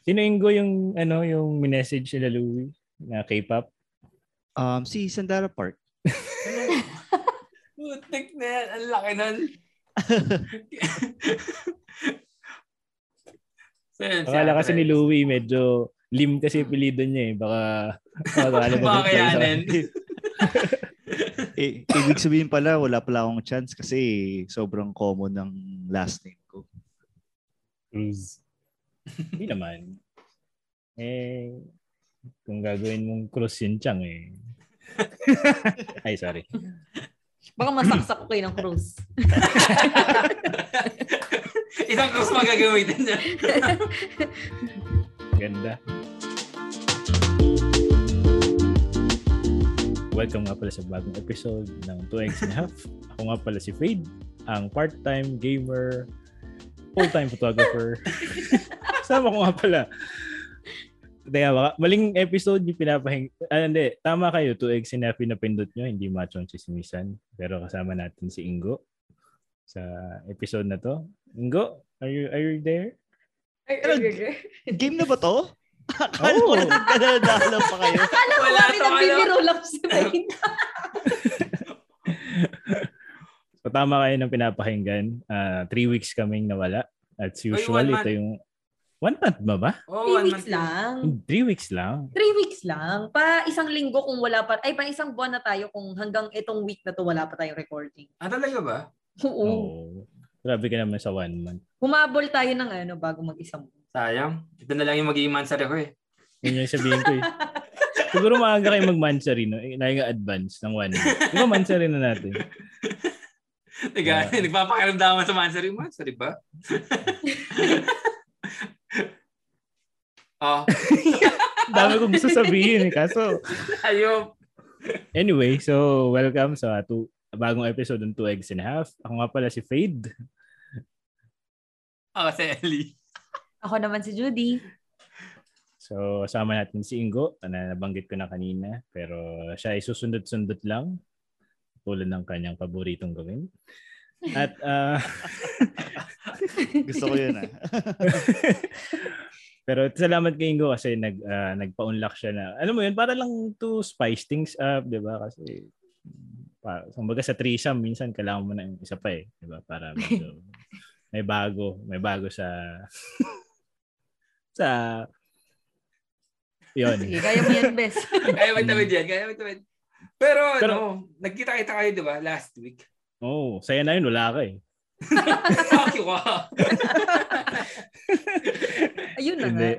Sino Ingo yung ano yung message nila Louie na K-pop? Um, si Sandara Park. Putik na yan. Ang laki nun. so, yun, Akala kasi ni. Louie medyo lim kasi pilido niya eh. Baka baka Baka kayanin. eh, ibig sabihin pala, wala pala akong chance kasi sobrang common ng last name ko. Cruz. Hindi naman. Eh, kung gagawin mong Cruz yun Chang eh. Ay, sorry. Baka masaksak ko kayo ng cruise. Isang cross magagamitin niya. Ganda. Welcome nga pala sa bagong episode ng 2X and a Half. Ako nga pala si Fade, ang part-time gamer, full-time photographer. Sama ko nga pala. Teka, baka, maling episode yung pinapahing... Ah, hindi. Tama kayo, 2X and a half yung napindot nyo, hindi machong chismisan. Pero kasama natin si Ingo sa episode na to. Ingo, are you, are you there? Game na ba to? Akala ko Oo. na nagkadadala pa kayo. Alam ko Wala alam. nagbibiro lang si Wayne. So tama kayo ng pinapakinggan. Ah, three weeks kaming nawala. As usual, one ito month. yung... One month ba ba? Oh, Three weeks month. lang. Three weeks lang. Three weeks lang. Pa isang linggo kung wala pa, ay pa isang buwan na tayo kung hanggang itong week na to wala pa tayong recording. Ah, talaga ba? Oo. Oo. Grabe ka naman sa one month. Humabol tayo ng ano bago mag-isang buwan. Sayang. Ito na lang yung magiging mansari ko eh. Yun yung sabihin ko eh. Siguro maaga kayo mag-mansary, no? Nag-advance ng one month. Di ba mansary na natin? Teka, Ah. nagpapakiramdaman sa mansari. Mansari ba? oh, Dami kong gusto sabihin eh. Kaso, ayop. anyway, so welcome sa two, bagong episode ng 2 Eggs and a Half. Ako nga pala si Fade. Ako si Ellie. Ako naman si Judy. So, sama natin si Ingo na nabanggit ko na kanina. Pero siya ay susundot-sundot lang tulad ng kanyang paboritong gawin. At ah, Gusto ko yun ah. pero salamat kay Ingo kasi nag ah, nagpa-unlock siya na. Alam mo yun, para lang to spice things up, 'di ba? Kasi pa, kumbaga sa threesome minsan kailangan mo na yung isa pa eh, 'di ba? Para medyo may bago, may bago sa sa yun. Sige, kaya mo yan, Bes. Kaya mo tawid yan. Kaya mo tawid. Pero, Pero- ano, nagkita-kita kayo, di ba? Last week. Oh, saya na yun, wala ka eh. Fuck you, ah. Ayun na nga.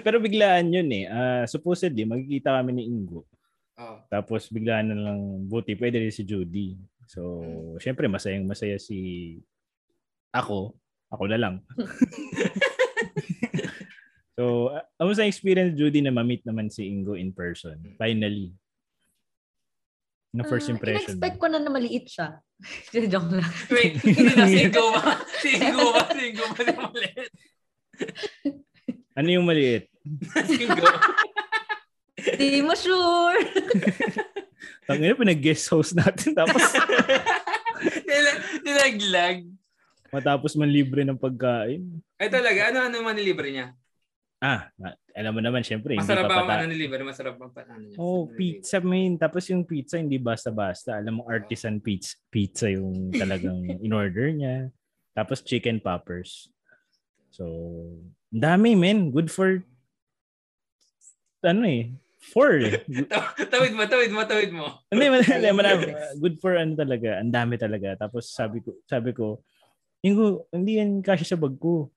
Pero biglaan yun eh. Ah, supposedly, magkikita kami ni Ingo. Oh. Tapos biglaan na lang, buti, pwede rin si Judy. So, syempre, masayang masaya si ako. Ako na lang. so, uh, ano sa experience, Judy, na ma-meet naman si Ingo in person? Finally. Na first Ah, impression. In-expect ko na na maliit siya. Joke lang. Wait, hindi na singo ba? Singo ba? Singo ba na ulit? Ano yung maliit? Singo. Di mo sure. Tangina, pinag-guest host natin. Tapos, Nila- Nilaglag. matapos man libre ng pagkain. Ay talaga, ano ano man nilibre niya? Ah, alam mo naman, syempre, hindi Masarap pa ba ang pata- ano nilibre? Masarap ang pa- ano niya? Oh, pizza main. Tapos yung pizza hindi basta-basta. Alam mo artisan pizza, pizza yung talagang in-order niya. Tapos chicken poppers. So, ang dami men. Good for ano eh. Four eh. Taw- Tawid mo, tawid mo, tawid mo. Hindi, marami. Good for ano talaga. Ang dami talaga. Tapos sabi ko, sabi ko, Ingo, hindi yan kasi sa bag ko.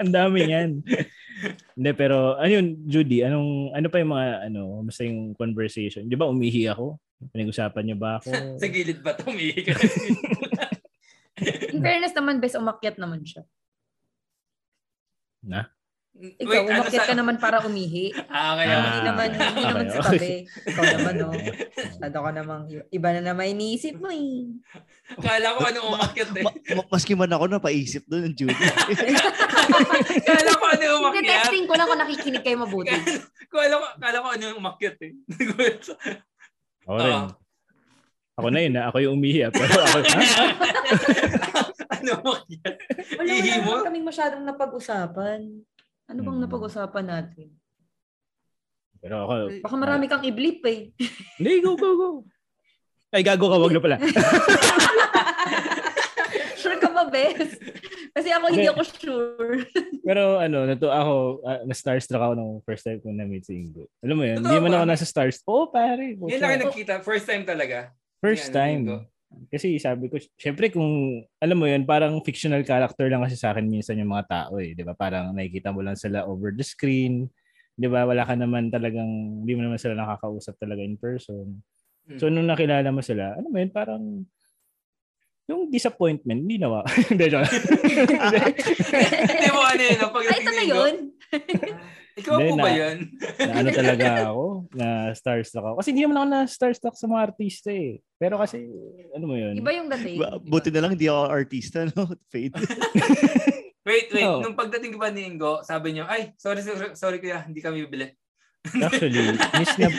Ang dami yan. Hindi, pero ano yun, Judy, anong, ano pa yung mga, ano, basta yung conversation. Di ba umihi ako? Pinag-usapan niyo ba ako? Sa gilid ba tumihi ka? In fairness naman, Bes, umakyat naman siya. Na? Ikaw, Wait, ano umakyat sa- ka naman para umihi. Ah, kaya. Ah. Hindi naman, hindi naman okay, sa okay. tabi. Ikaw naman, no? Masyado ka namang, iba na naman iniisip mo eh. Kala ko ano umakyat eh. Ma- ma- maski man ako napaisip doon ng Judy. Kala ko ano Hindi, umakyat. testing ko lang kung nakikinig kayo mabuti. Kala ko, kala ko ano umakyat eh. Ako rin. Oo. Ako na yun, ako yung umihi. ah. Pero ako, ano mo yan? Wala, wala naman kaming masyadong napag-usapan. Ano bang Hmm. napag-usapan natin? Pero ako, Baka marami kang iblip eh. hindi, go, go, go. Ay, gago ka, wag na pala. Sure ka ba, Bes? Kasi ako hindi Hindi. ako sure. Pero ano, nato ako, uh, na-starstruck ako nung first time ko na-meet si Ingo. Alam mo yun, hindi man ako nasa stars. Oo, pare. Yan lang kayo nagkita. First time talaga. First Yan, time. Ingo. Kasi sabi ko, syempre kung, alam mo yun, parang fictional character lang kasi sa akin minsan yung mga tao eh. Di ba? Parang nakikita mo lang sila over the screen. Di ba? Wala ka naman talagang, hindi mo naman sila nakakausap talaga in person. So nung nakilala mo sila, ano mo yun, parang yung disappointment, hindi nawa. Hindi, joke. Hindi. Mo ano yun. no? Ay, Pagdating ito na yun. Ikaw po ba yun? na ano talaga ako, na starstruck ako. Kasi hindi naman ako na starstruck sa mga artista eh. Pero kasi, ano mo yun? Iba yung dating. Ba- Buti na lang hindi ako artista, no? Fade. Wait, wait. Oh. Nung pagdating ba ni Ingo, sabi niyo, ay, sorry, sorry, sorry kuya, hindi kami bibili. Actually, nisnab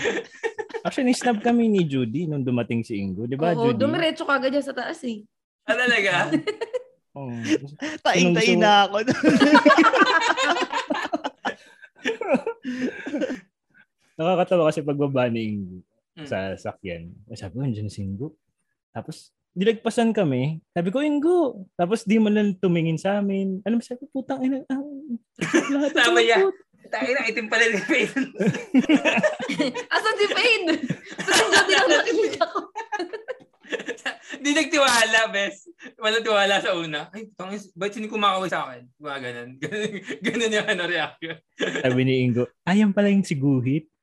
Actually, nisnab kami ni Judy nung dumating si Ingo. Di ba, Oo, Judy? dumiretso ka agad dyan sa taas eh. Ah, talaga? Oo. Taing-taing na ako. Nakakatawa kasi pagbaba ni Ingo Mm. sa sakyan. Sabi ko, nandiyan si Ingo. Tapos, dilagpasan kami. Sabi ko, Ingo. Tapos, di mo lang tumingin sa amin. Alam mo, sabi, putang ina. Ah, lahat Tama put- Tayo na, itim pala ni Faith. Asan si Fade? Kasi Jody lang nakikita ko. Di nagtiwala, bes. Walang tiwala sa una. Ay, tangis, ba't sini kumakaway sa akin? Mga ganun. Ganun, ganun yung ano, reaction. Sabi ni Ingo, ayan pala yung si Guhit.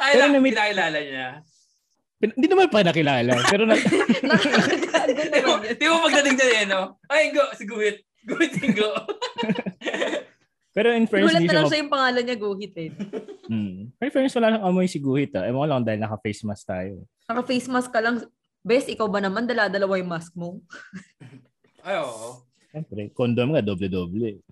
Ay, Pero lang, na-meet- kinakilala niya. Pin- Hindi naman pa nakilala. Pero na, Di mo, pagdating dyan eh, no? Ay, Ingo, si Guhit. Guhit, Ingo. Pero in fairness, Gulat na lang siya yung pangalan niya, Guhit eh. Hmm. Pero in fairness, wala nang amoy si Guhit. Ah. Ewan ko lang dahil naka-face mask tayo. Naka-face mask ka lang. Best, ikaw ba naman? Dala-dalawa yung mask mo. Ay, oo. Siyempre, condom nga, doble-doble.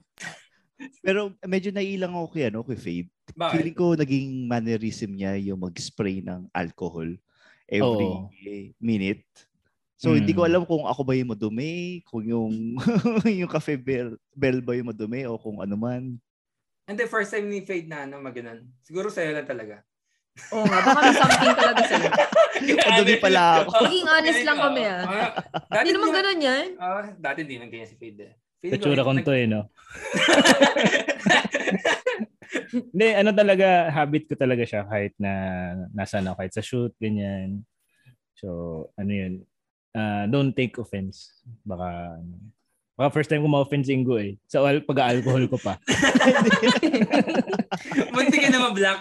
Pero medyo nailang ako kay, ano, kay Fade. Bakit? Feeling ko naging mannerism niya yung mag-spray ng alcohol every Oo. minute. So, hindi ko Mm. alam kung ako ba yung madumi, kung yung yung cafe bell, bell ba yung madumi o kung ano man. Hindi, first time ni Fade na, ano, maganon. Siguro sa'yo lang talaga. Oo nga, baka may something talaga sa'yo. Madumi pala ako. Maging honest lang kami, ah. Dati Hindi naman ganun yan. Ah, dati di nang ganyan si Fade. eh. Feeling Tatsura ko to eh, no? Hindi, ano talaga, habit ko talaga siya kahit na nasa na kahit sa shoot, ganyan. So, ano yun, ah, don't take offense. Baka, ano, baka first time ko ma-offense si Ingo eh. Sa al- pag-alcohol ko pa. Munti ka na ma-block.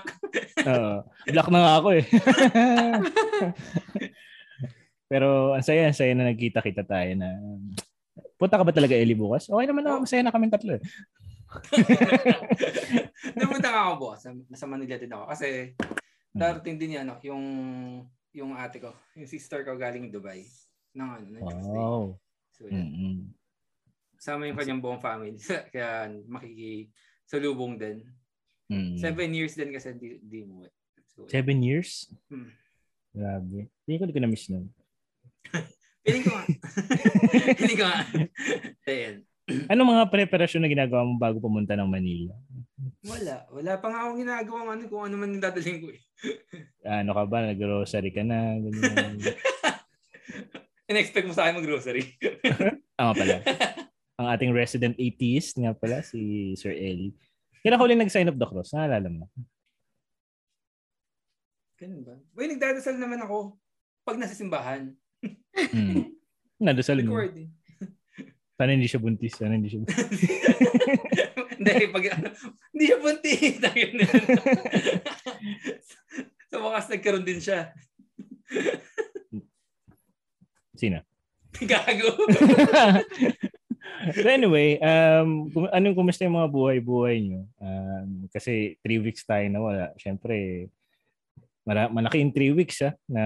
Oo. Black na nga ako eh. Pero ang saya, ang saya na nagkita-kita tayo na punta ka ba talaga Eli bukas? Okay naman ako, masaya na kami tatlo eh. Namunta nga ako bukas. Nasa Manila din ako. Kasi Hmm. darating din yan, ano, yung yung ate ko, yung sister ko galing Dubai. Nang ano, nang Tuesday. Wow. So, yan. Mm-mm. Sama yung kanyang buong family. Kaya makikisalubong din. Mm. Seven years din kasi di, di mo. So, Seven years? Hmm. Grabe. Hindi ko, di ko na-miss nun. Feeling ko nga. Feeling ko nga. Ayan. Anong mga preparasyon na ginagawa mo bago pumunta ng Manila? Wala. Wala pa nga akong ginagawa ano, kung ano man yung dadaling ko eh. Ano ka ba? Nag-grocery ka na? Ganyan. In-expect mo sa akin mag-grocery. Tama pala. Ang ating resident atheist nga pala, si Sir Eli. Kailan ko ulit nag-sign up the cross? Naalala mo? Ganun ba? Uy, nagdadasal naman ako pag nasa simbahan. Hmm. Nadasal mo. Record eh. Sana hindi siya buntis. Sana hindi siya buntis. Hindi, pag ano, hindi siya buntis. Sa wakas nagkaroon din siya. Sino? Gago. so anyway, um, anong kumusta yung mga buhay-buhay nyo? Um, kasi three weeks tayo na wala. Siyempre, mara- malaki yung three weeks ah, na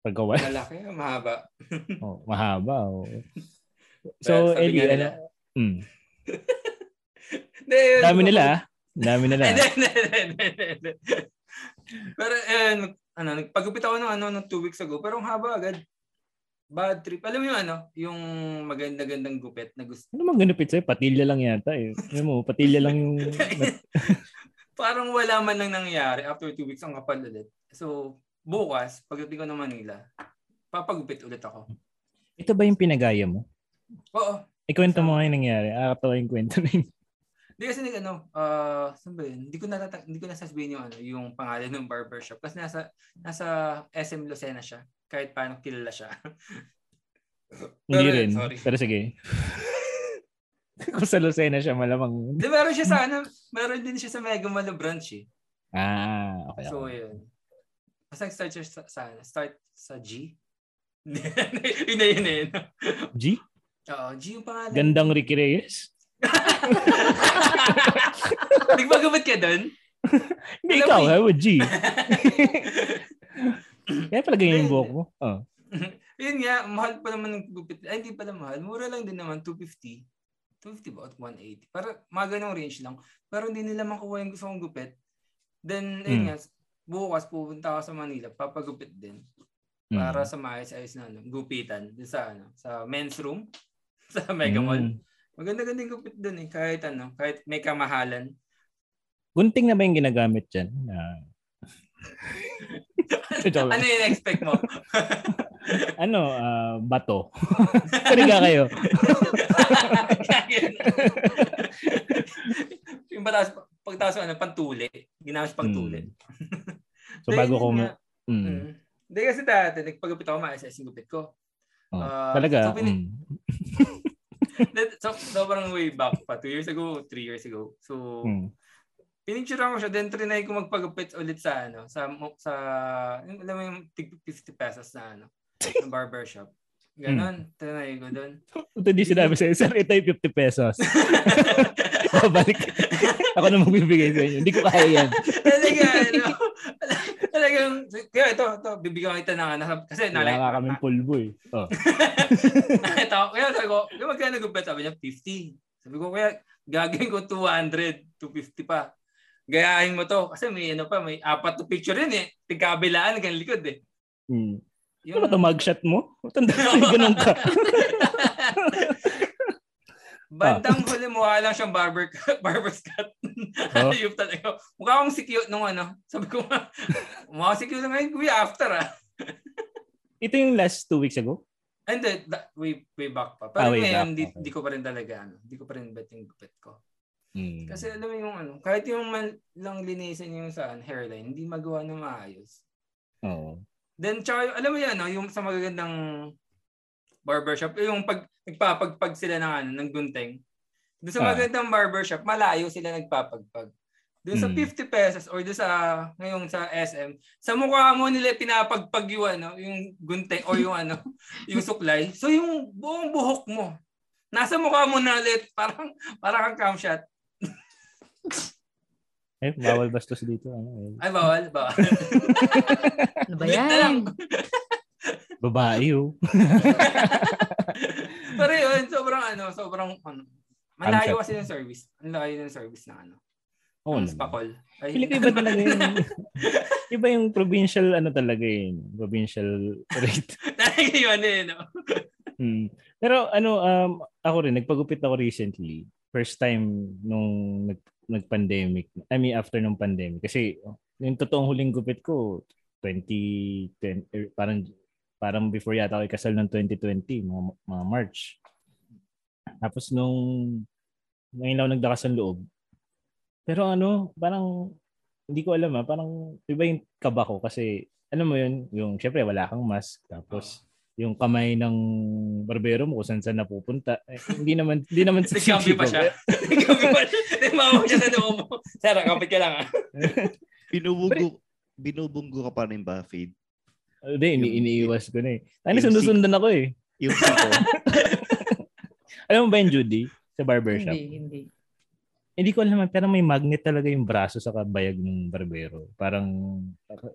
pagkawala. Malaki, mahaba. Oh, mahaba. Oh. So, Sabi Eli, nga ano? Mm. Dami nila ah. Dami nila. Pero, eh, ano, nagpagupit ako ng, ano, ng two weeks ago, pero ang haba agad. bad trip. Alam mo yung ano, yung maganda-gandang gupit na gusto. Ano mang ganupit sa'yo? Patilya lang yata eh. Alam mo, patilya lang yung... Parang wala man lang nangyari. After two weeks, ang kapal ulit. So, bukas, pagdating ko ng Manila, papagupit ulit ako. Ito ba yung pinagaya mo? Oo. Ikwento mo nga yung nangyari. Akatawa yung kwento na yun. Hindi kasi nag ano, ah, saan ba yun? Hindi ko natata- hindi ko nasasabihin yung ano, yung pangalan ng barbershop kasi nasa nasa SM Lucena siya. Kahit paano kilala siya. Hindi Pero, rin. sorry. Pero sige. Kung sa Lucena siya, malamang... Di meron siya sa ano, meron din siya sa Mega Mall branch eh. Ah, okay. So, okay. yun. Basta start siya sa, sa, ano, start sa G. yun na yun na yun. G? Oo, G yung pangalan. Gandang Ricky Reyes? Nagpagupit ka doon? Hindi, ikaw, ha? With G. Kaya pala ganyan yung buhok mo. Oh. Yun nga, mahal pa naman ng gupit. Ay, hindi pala mahal. Mura lang din naman, 250. 250 ba? At 180. Para mga ganong range lang. Pero hindi nila makuha yung gusto kong gupit. Then, ayun Mm. nga, bukas pupunta ako sa Manila, papagupit din. Mm. Para sa maayos-ayos na ano, gupitan. Sa, ano, sa men's room. sa Mega Mall. Mm. Maganda-ganda yung gupit dun eh. Kahit ano, kahit may kamahalan. Gunting na ba yung ginagamit dyan? Lang. ano yung expect mo? ano, ah, bato. Kaniga kayo. yung pagtaas, pagtaas ano, pantuli. Ginamit pantuli. Mm. So bago ko... Nga, Mm. mm. Hindi kasi dati, nagpagupit ako maayos yung gupit ko. Oh. Ah, Talaga? so pini- mm. So, sobrang way back pa. Two years ago, three years ago. So, Mm. pinicturean ko siya. Then, trinay ko magpagupit ulit sa, ano, sa, sa, yung, alam mo yung tig 50 pesos na, ano, na barbershop. Ganon, trinay ko doon. Ito di sinabi sa'yo, sir, ito yung 50 pesos. Babalik. Ako na magbibigay sa inyo. Hindi ko kaya yan. Talaga, talagang, kaya ito, ito, bibigyan kita ng, ano, kasi Wala nalay, nga kaming pulbo eh. Oh. ito, kaya sabi ko, yung magkano gupit? Sabi niya, 50. Sabi ko, kaya gagawin ko 200, 250 pa. Gayahin mo to. Kasi may ano pa, may apat to picture yun eh. Tigkabilaan hanggang likod eh. Mm. Yung, Ano to, mugshot mo? Tanda ko yung ganun ka. bandang huli mukha lang siyang barber barber's cut. Oh. Ayun talaga. Mukha akong si cute nung ano. Sabi ko, mukha si cute ngayon, kuya, after ah. Ito yung last two weeks ago? That, way, way back pa. Ah, Pero way ngayon, back, di, okay. di ko pa rin talaga, ano, di ko pa rin bet yung gupit ko. Mm. Kasi alam mo yung ano, kahit yung man lang linisin yung saan, hairline, hindi magawa na maayos. Oo. Then, tsaka, yung- alam mo yan, no, yung sa magagandang barbershop, yung pag, nagpapagpag sila ng, ano, ng gunting. Doon sa Ah. magagandang barbershop, malayo sila nagpapagpag. Doon sa Hmm. 50 pesos or doon sa, ngayong sa SM, sa mukha mo nila pinapagpag yung, ano, yung gunting or yung, ano, yung suklay. So, yung buong buhok mo, nasa mukha mo na ulit, parang, parang kang camshot. Eh, bawal bastos dito. Ano, eh. Ay, bawal, bawal. Ano ba yan? Babae oh. Pero yun, sobrang ano, sobrang ano, malayo kasi yung service. Ang layo ng service na ano. Oo ng naman. spakol. Ay, Feeling ko iba talaga yung, iba yung provincial ano talaga yun. Provincial rate. Talaga yun eh, no? Hmm. Pero ano, um, ako rin, nagpagupit ako recently. First time nung nag, nag-pandemic. I mean, after nung pandemic. Kasi yung totoong huling gupit ko, 2010, er, parang parang before yata ako ikasal ng 2020, mga, mga March. Tapos nung ngayon lang nagdakas ng loob. Pero ano, parang hindi ko alam ah, parang iba yung kaba ko kasi ano mo yun, yung syempre wala kang mask tapos yung kamay ng barbero mo kung saan saan napupunta. Eh, hindi naman hindi naman Nagkampi pa siya. Nagkampi pa siya. Nagmamawag siya sa noo mo. Sarah, kapit ka lang ah. Binubunggo, binubunggo ka pa rin ba, Fade? Hindi, ini iniiwas ko na eh. Tani yung sundan ako eh. Yung. Alam mo ba yung Judy sa barbershop? Hindi, hindi. Hindi ko alam, pero may magnet talaga yung braso sa kabayag ng barbero. Parang,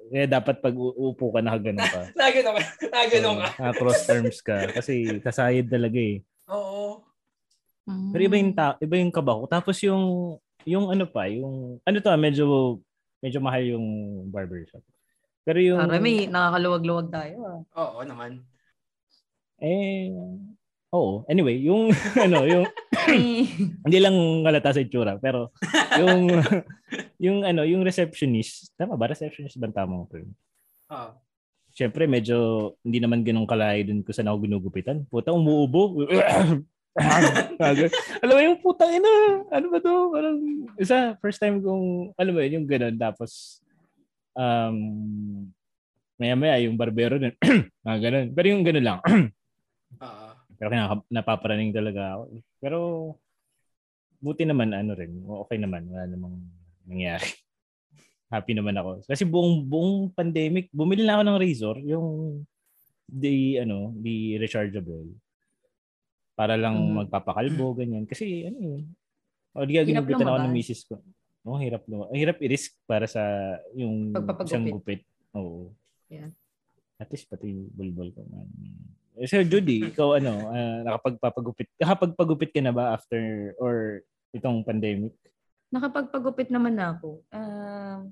eh, dapat pag uupo ka, nakaganon ka. Nagano ka. Nagano ka. Uh, cross terms ka. Kasi kasayad talaga eh. Oo. Pero iba yung, ta- iba yung kaba ko. Tapos yung, yung ano pa, yung, ano to, medyo, medyo mahal yung barbershop. Pero yung, Para may nakakaluwag-luwag tayo ah. Oo naman. Eh, oo. Anyway, yung, ano, yung, hindi lang halata sa itsura, pero yung, yung, ano, yung receptionist, tama ba? Receptionist ba ang tamang term? Ah. Siyempre, medyo hindi naman ganun kalay dun kung saan ako ginugupitan. Puta, umuubo. alam mo yung putang ina, ano ba to? Parang, isa, first time kong, alam mo yun, yung ganun. Tapos, um, maya maya yung barbero din, mga ganun. Pero yung ganun lang. Ah. Pero kinaka- napaparaning talaga ako. Pero, buti naman, ano rin, okay naman, wala namang nangyari. Happy naman ako. Kasi buong buong pandemic, bumili na ako ng razor, yung the ano, the rechargeable. Para lang Mhm. magpapakalbo ganyan kasi ano yun. O di ka ginugutan ako ng misis ko. Oh, hirap no. Ang hirap i-risk para sa yung isang gupit. Oo. Yeah. At least pati bulbul ko man. Eh, So Judy, ikaw ano, ah, nakapagpapagupit, nakapagpagupit ka na ba after or itong pandemic? Nakapagpagupit naman na ako. Ah,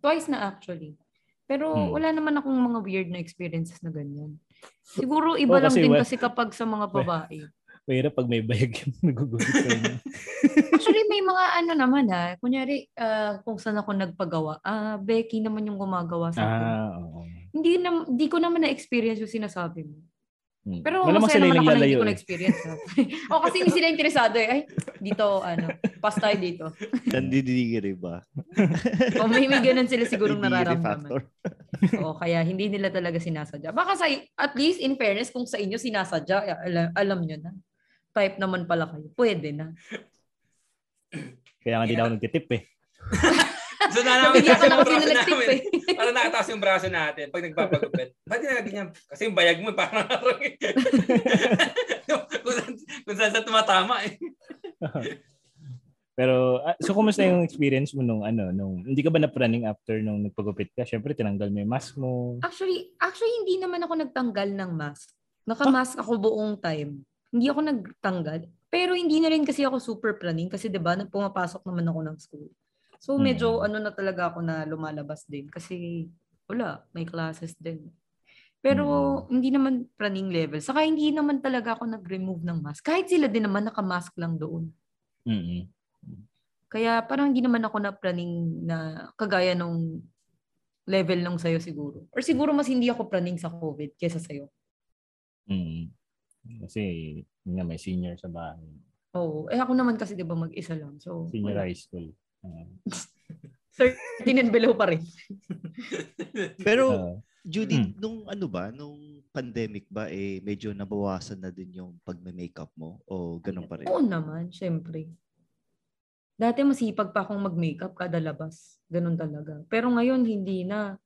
twice na actually. Pero Hmm. wala naman akong mga weird na experiences na ganyan. Siguro iba Oh, lang din wa- kasi kapag sa mga babae. Mahirap pag may bayag yung nagugupit ka na. Actually, may mga ano naman ha. Kunyari, ah, kung saan ako nagpagawa, ah, Becky naman yung gumagawa sa akin. ah, oo. Hindi, na, hindi ko naman na-experience yung sinasabi mo. Hmm. Pero Malamang masaya naman ako na hindi ko eh. na-experience. o kasi hindi sila interesado eh. Ay, dito, ano, pass tayo dito. Nandidiri ba? O may, may ganun sila sigurong nararamdaman. factor. Oo, kaya hindi nila talaga sinasadya. Baka sa, at least in fairness, kung sa inyo sinasadya, eh, alam, alam nyo na. Type naman pala kayo. Pwede na. Kaya nga hindi na ako nagtitip eh. So na namin Nabigyan ka yung kasi braso na namin. eh. Parang nakataas yung braso natin pag nagpapagupit. Ba't na ganyan? Kasi yung bayag mo parang kung, saan, kung saan sa tumatama eh. Pero ah, so kumusta yung experience mo nung ano nung hindi ka ba na-planning after nung nagpagupit ka? Syempre tinanggal mo yung mask mo. Actually, actually hindi naman ako nagtanggal ng mask. Naka-mask ako buong time. Hindi ako nagtanggal. Pero hindi na rin kasi ako super planning kasi 'di ba, pumapasok naman ako ng school. So medyo Mm. ano na talaga ako na lumalabas din kasi wala, may classes din. Pero hindi naman planning level. Saka hindi naman talaga ako nag-remove ng mask. Kahit sila din naman naka-mask lang doon. Mm. Kaya parang hindi naman ako na planning na kagaya nung level nung sa'yo siguro. Or siguro mas hindi ako planning sa COVID kesa sa'yo. Mm. Kasi nga may senior sa bahay. Oo. Eh ako naman kasi 'di ba mag-isa lang. So Senior wala. high school. Ah. 13 and below pa rin. Pero Ah, Judy, Hmm. nung ano ba, nung pandemic ba, eh, medyo nabawasan na din yung pagme-makeup mo? O ganun pa rin? Oo naman, syempre. Dati masipag pa akong mag-makeup kada labas. Ganun talaga. Pero ngayon hindi na.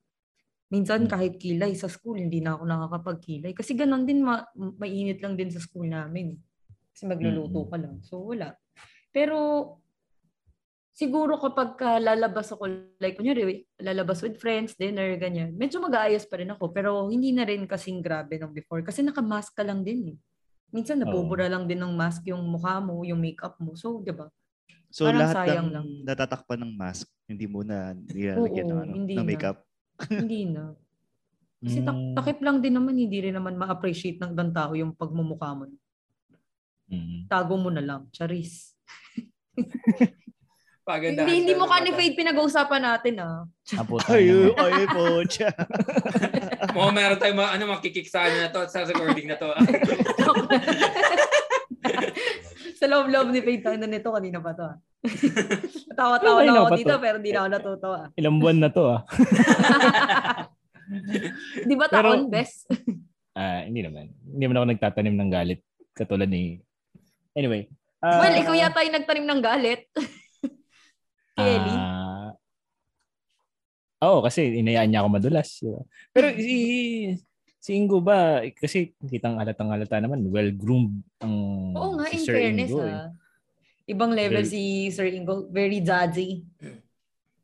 Minsan Hmm. kahit kilay sa school, hindi na ako nakakapagkilay. Kasi ganun din, ma- mainit lang din sa school namin. Kasi magluluto Mm-mm. ka lang. So wala. Pero siguro kapag ka lalabas ako, like kunyari, lalabas with friends, dinner, ganyan, medyo mag-aayos pa rin ako. Pero hindi na rin kasing grabe nung before. Kasi naka-mask ka lang din eh. Minsan nabubura lang din ng mask yung mukha mo, yung makeup mo. So, di ba? So Parang lahat sayang ng lang. natatakpan ng mask, hindi mo na nilalagyan ng, ano, hindi ng na. Hindi na. Kasi tak- mm, takip lang din naman, hindi rin naman ma-appreciate ng ibang tao yung pagmumukha mo. mm. Tago mo na lang. Charis. Pagandahan Hindi, hindi mo ka ni. Fade pinag-uusapan natin ah. Puta Ay, ay, po. Mukhang meron tayong mga, ano, makikik sa ano na to, sa recording na to. ah. Sa loob-loob ni Fade tayo na nito kanina pa to ah. Tawa-tawa lang ako dito to. pero di na ako natutuwa. Ilang buwan na to ah. Di ba Pero- taon, best? Ah, hindi naman. Hindi naman ako nagtatanim ng galit katulad ni Anyway. ah, well, ikaw yata yung nagtanim ng galit. Kelly. Ah, Oo, kasi inayaan niya ako madulas. di ba? Pero si si Ingo ba, kasi kitang halatang halata naman, well-groomed ang Oo nga, si in Sir fairness Ingo. eh. Ibang level Very- si Sir Ingo. Very judgy.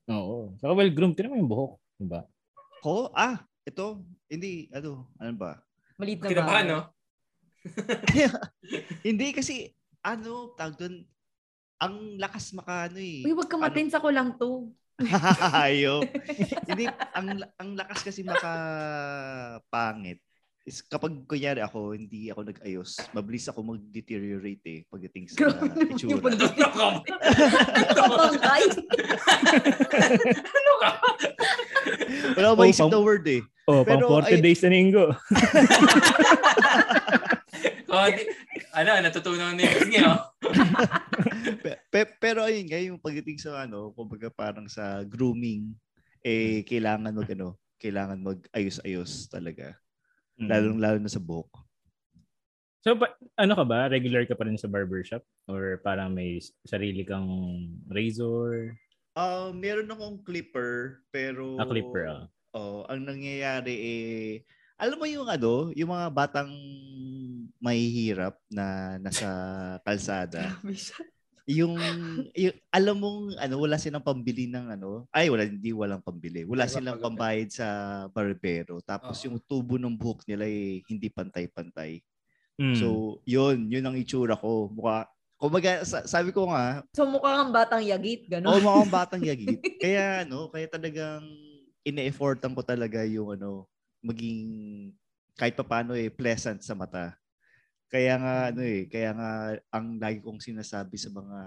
Oo. Saka well-groomed, tinan mo yung buhok. Diba? Ko? Ah, ito. Hindi, ano, ano ba? Malit na Kinabahan, ba? no? Hindi kasi, ano, tawag doon, ang lakas maka, ano eh. Uy, wag ka matensa ko lang to. Ayaw. Hindi, ang, ang lakas kasi maka pangit. Is kapag kunyari ako, hindi ako nag-ayos, mabilis ako mag-deteriorate eh pagdating sa Grabe naman yung itsura. pag- Ano ka? Ano ka? Wala akong Oh, maisip na word eh. Oh, Pero, pang 40 ay- days na linggo. Oh, di, ano, natutunan ni niya. oh. Pe- pe- pero ayun nga, yung pagdating sa ano, kumbaga parang sa grooming, eh, kailangan mag ano, kailangan mag-ayos-ayos talaga. Mm. Lalong-lalo na sa buhok. So, pa, ano ka ba? Regular ka pa rin sa barbershop? Or parang may sarili kang razor? Ah, meron akong clipper, pero... A clipper, ah. Oh, ang nangyayari eh, alam mo yung ano, yung mga batang mahihirap na nasa kalsada. Yung, yung alam mong ano wala silang pambili ng ano ay wala hindi walang pambili. Wala Wala silang pambayad sa barbero. Tapos Oo. yung tubo ng buhok nila eh, hindi pantay-pantay. Mm. so yun yun ang itsura ko. Mukha kumbaga sa- sabi ko nga So mukha kang batang yagit, oh gano'n. mukhang batang yagit. Kaya ano kaya talagang ine-effortan ko talaga yung ano maging kahit papaano eh pleasant sa mata kaya nga ano eh, kaya nga ang lagi kong sinasabi sa mga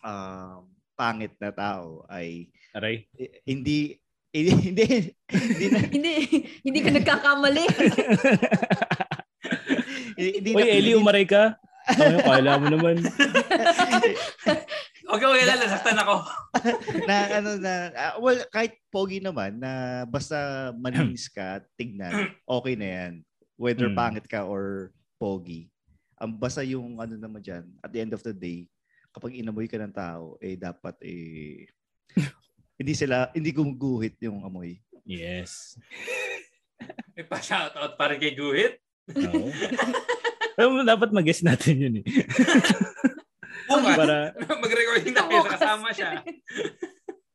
um, pangit na tao ay Aray. hindi hindi hindi, hindi na hindi, hindi ka nagkakamali. hindi Uy, na- Eli, umaray ka. Ano, kala mo naman. Okay, okay lang, nasaktan ako. na ano na ah, well kahit pogi naman na basta malinis ka tignan okay na yan whether Mm. pangit ka or pogi ang basta yung ano naman diyan at the end of the day kapag inamoy ka ng tao eh dapat eh hindi sila hindi gumuguhit yung amoy Yes. May pa-shoutout para kay Guhit. Oo. Mo, dapat mag-guess natin yun eh. Oo nga. Para, Mag-recording tayo sa kasama siya.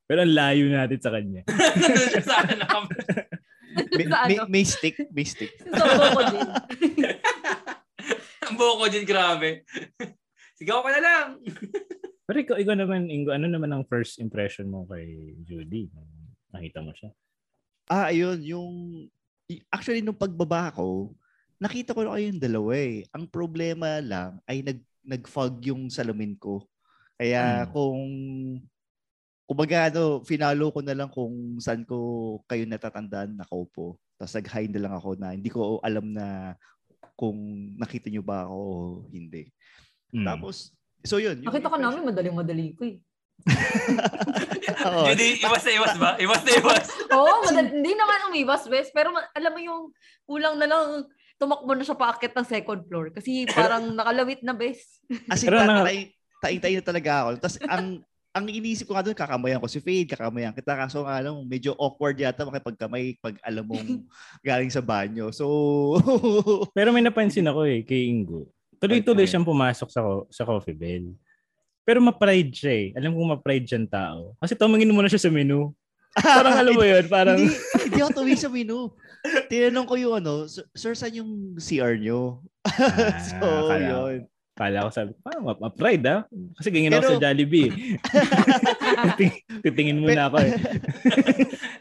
pero ang layo natin sa kanya. Nandun siya sa akin na kami. may, Sa may, may stick may stick Sa ko din. Ang buhok ko dyan, grabe. Sigaw ka na lang. Pero ikaw, ikaw naman, Ingo, ano naman ang first impression mo kay Judy? Nakita mo siya. ah ayun yung actually nung pagbaba ko nakita ko na kayong dalawa eh ang problema lang ay nag nag-fog yung salamin ko kaya Hmm. kung kumbaga ano, finalo ko na lang kung saan ko kayo natatandaan nakaupo. Tapos nag-hi na lang ako na hindi ko alam na kung nakita nyo ba ako o hindi. Mm. Tapos, so yun. Nakita ko impression- namin, madaling-madali ko eh. Oo. Judy, iwas na iwas ba? Iwas na iwas. Oo, madali, hindi naman umiwas, bes. Pero alam mo yung kulang na lang tumakbo na siya paakit ng second floor. Kasi parang nakalawit na, bes. As in, Pero ta- na- taing- taing-taing na talaga ako. Tapos ang ang iniisip ko nga doon, kakamayan ko si Fade, kakamayan kita. Kaso nga lang, medyo awkward yata makipagkamay pag alam mong galing sa banyo. So, Pero may napansin ako eh, kay Ingo. Tuloy-tuloy siyang pumasok sa, sa coffee bell. Pero ma-pride siya eh. Alam kong ma-pride siyang tao. Kasi tumingin muna siya sa menu. Parang alam mo yun, parang... hindi, hindi ako tuwi sa menu. Tinanong ko yung ano, "Sir, saan yung CR nyo? so, Ah, yun. Kala ko sabi, parang ma- ma-pride ah. Kasi ganyan ako Pero- sa Jollibee. eh. Titing- Titingin muna ako eh.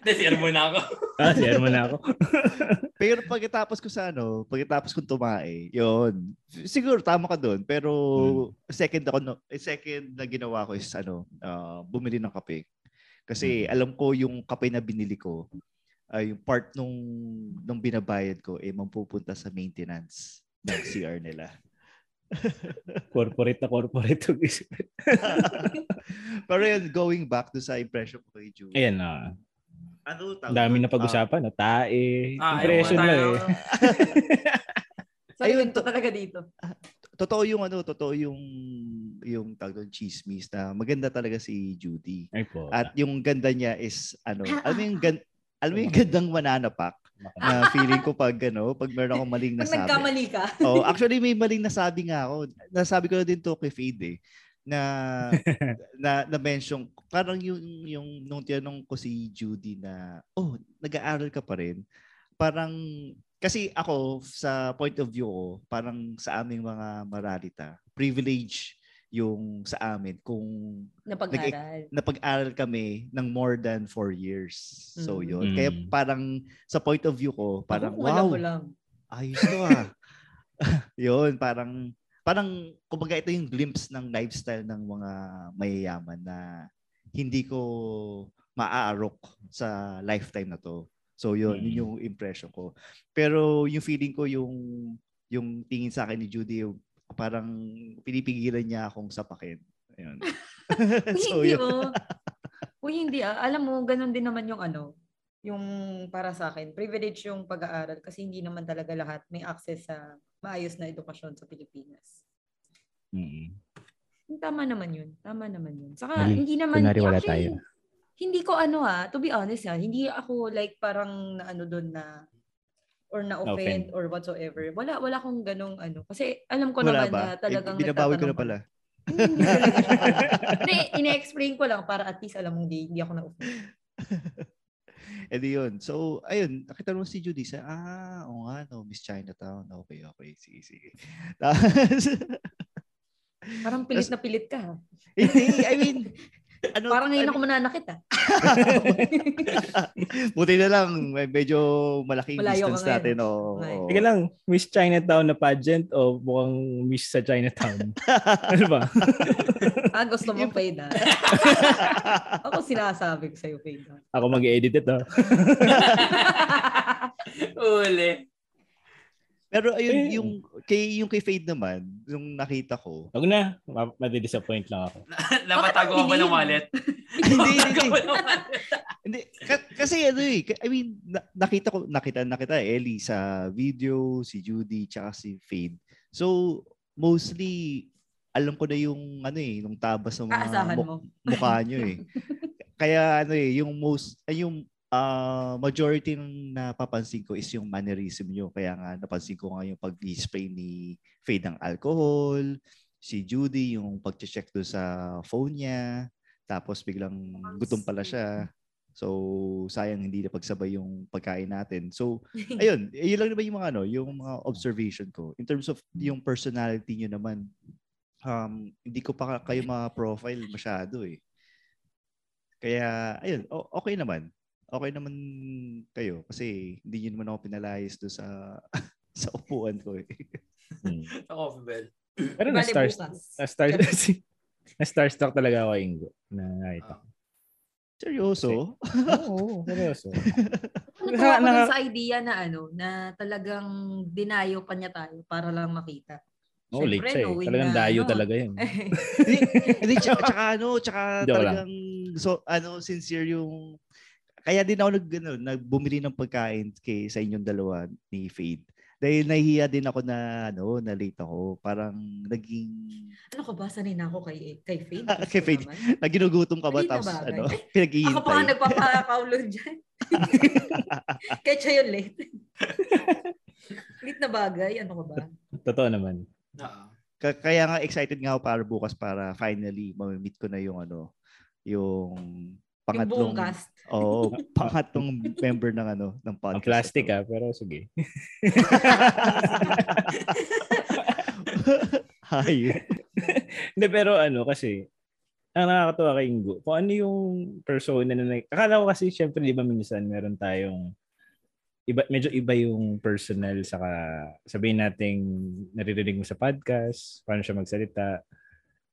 Hindi, share mo na ako. Ah, share mo na ako. Pero pagkatapos ko sa ano, pagkatapos kong tumae, yun. Siguro tama ka doon, pero second ako no, eh, second na ginawa ko is ano, ah, bumili ng kape. Kasi alam ko yung kape na binili ko, ay yung part nung nung binabayad ko eh mapupunta sa maintenance ng CR nila. Corporate na corporate. yung isip. pero yun, going back to sa impression ko kay Julie. Ayan na. Ano Ang dami na pag-usapan. No? Tae. Ah, Impression tayo. eh. So, Ayun, Ayun, to talaga dito. totoo yung ano, totoo yung yung tawag doon, chismis na maganda talaga si Judy. Ay po. At yung ganda niya is ano, alam mo yung gan alam mo yung gandang mananapak na feeling ko pag ano, pag meron akong maling Pag nasabi. nagkamali ka, Oh, actually may maling nasabi nga ako. Nasabi ko na din to kay Fade eh, na na na mention parang yung yung nung tinanong ko si Judy na oh, nag-aaral ka pa rin. Parang kasi ako sa point of view ko, parang sa aming mga maralita, privilege yung sa amin kung napag-aral. napag-aral kami ng more than four years. So Mm. yun. Kaya Mm. parang sa point of view ko, parang Ako, wow, lang. ayos to ah. yun, parang, parang, kumbaga ito yung glimpse ng lifestyle ng mga mayayaman na hindi ko maaarok sa lifetime na to. So yun, Mm. yun yung impression ko. Pero yung feeling ko yung yung tingin sa akin ni Judy, yung parang pinipigilan niya akong sapakin. Ayun. Uy, so hindi yun. oh. Uy, hindi ah. Alam mo, ganun din naman yung ano, yung para sa akin, privilege yung pag-aaral kasi hindi naman talaga lahat may access sa maayos na edukasyon sa Pilipinas. Mm. Tama naman yun. Tama naman yun. Saka Mali. hindi naman, Kunwari wala actually, tayo. hindi ko ano ah, to be honest ah, hindi ako like parang na ano doon na or na offend Na-offend. or whatsoever. Wala wala akong ganong ano kasi alam ko Wala naman ba? na talagang Eh, binabawi ko na pala. Hindi, ine-explain ko lang para at least alam mong hindi, hindi ako na-offend. E di yun. So, ayun, nakita mo si Judy sa, ah, o nga, no, Miss Chinatown. Okay, okay, sige, sige. Tapos, Parang pilit na pilit ka. I mean, ano, Parang ngayon ano- ako mananakit ah. Buti na lang, may- medyo malaking Malayo distance natin. Oo. Okay. Teka lang, Miss Chinatown na pageant o mukhang Miss sa Chinatown? ano ba? Ah, gusto mo fade ah. Ako sinasabi ko sa'yo fade ah. Ako mag-edit ito. Uli. Pero ayun, Eh. yung kay yung kay Fade naman, yung nakita ko. Huwag na. Ma- Madi-disappoint lang ako. Napatago ba ng wallet? hindi, hindi, hindi. kasi ano eh, I mean, na- nakita ko, nakita, nakita Ellie sa video, si Judy, tsaka si Fade. So, mostly, alam ko na yung, ano eh, yung tabas ng mga mu- mo. mukha nyo eh. Kaya ano eh, yung most, ay yung ah, majority ng napapansin ko is yung mannerism nyo. Kaya nga napansin ko nga yung pag-spray ni Fade ng alcohol, si Judy yung pag-check doon sa phone niya, tapos biglang gutom pala siya. So, sayang hindi na pagsabay yung pagkain natin. So, ayun, yun lang naman yung mga ano, yung mga observation ko. In terms of yung personality nyo naman, um, hindi ko pa kayo ma-profile masyado eh. Kaya, ayun, okay naman. Okay naman kayo kasi hindi nyo naman ako pinalayas doon sa sa upuan ko eh. Hmm. Sa coffee bell. Pero Bale, na-star, bukas. na-star, na-starstruck talaga ako, Ingo. Na nakita ko. Seryoso? Oo, seryoso. Natuwa ko Naka- sa idea na ano, na talagang dinayo pa niya tayo para lang makita. Oo, late Syempre, siya eh. Talagang na, dayo ano, talaga yun. hindi, tsaka, ano, tsaka talagang so ano sincere yung kaya din ako nag ano, nagbumili ng pagkain kay sa inyong dalawa ni Fade. Dahil nahihiya din ako na ano, na late ako. Parang naging ano ka ba? Sanay na ako kay, kay Fade. Ah, kay Fade. naginugutom ka ba na tapos bagay. ano, Ako pa pinaghihintay. nagpapakaulon dyan. Kahit siya yun late. late na bagay. Ano ka ba? Totoo naman. Oo. Ka- Kaya nga excited nga ako para bukas para finally ma-meet ko na yung ano, Yung pangatlong cast. Oo, pangatlong member ng ano, ng podcast. Ang plastic ah, pero sige. Hay. Hindi, pero ano kasi, ang nakakatawa kay Ingo, kung ano yung persona na, akala ko kasi, syempre, di ba minsan, meron tayong, iba, medyo iba yung personal, saka sabihin nating naririnig mo sa podcast, paano siya magsalita.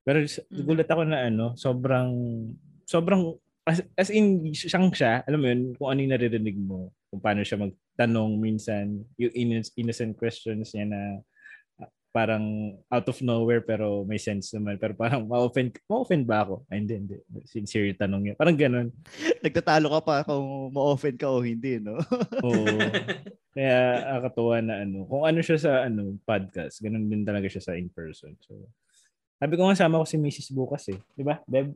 Pero Mhm. gulat ako na ano, sobrang, sobrang, as, as in, siyang siya, alam mo yun, kung ano yung naririnig mo, kung paano siya magtanong minsan, yung inno- innocent questions niya na ah, parang out of nowhere pero may sense naman. Pero parang ma-offend, ma-offend ba ako? Ay, hindi, hindi. Sincere yung tanong niya. Parang ganun. Nagtatalo ka pa kung ma-offend ka o hindi, no? Oo. Kaya nakakatuwa na ano. Kung ano siya sa ano podcast, ganun din talaga siya sa in-person. So, sabi ko nga sama ko si Mrs. bukas eh. Di ba, Beb?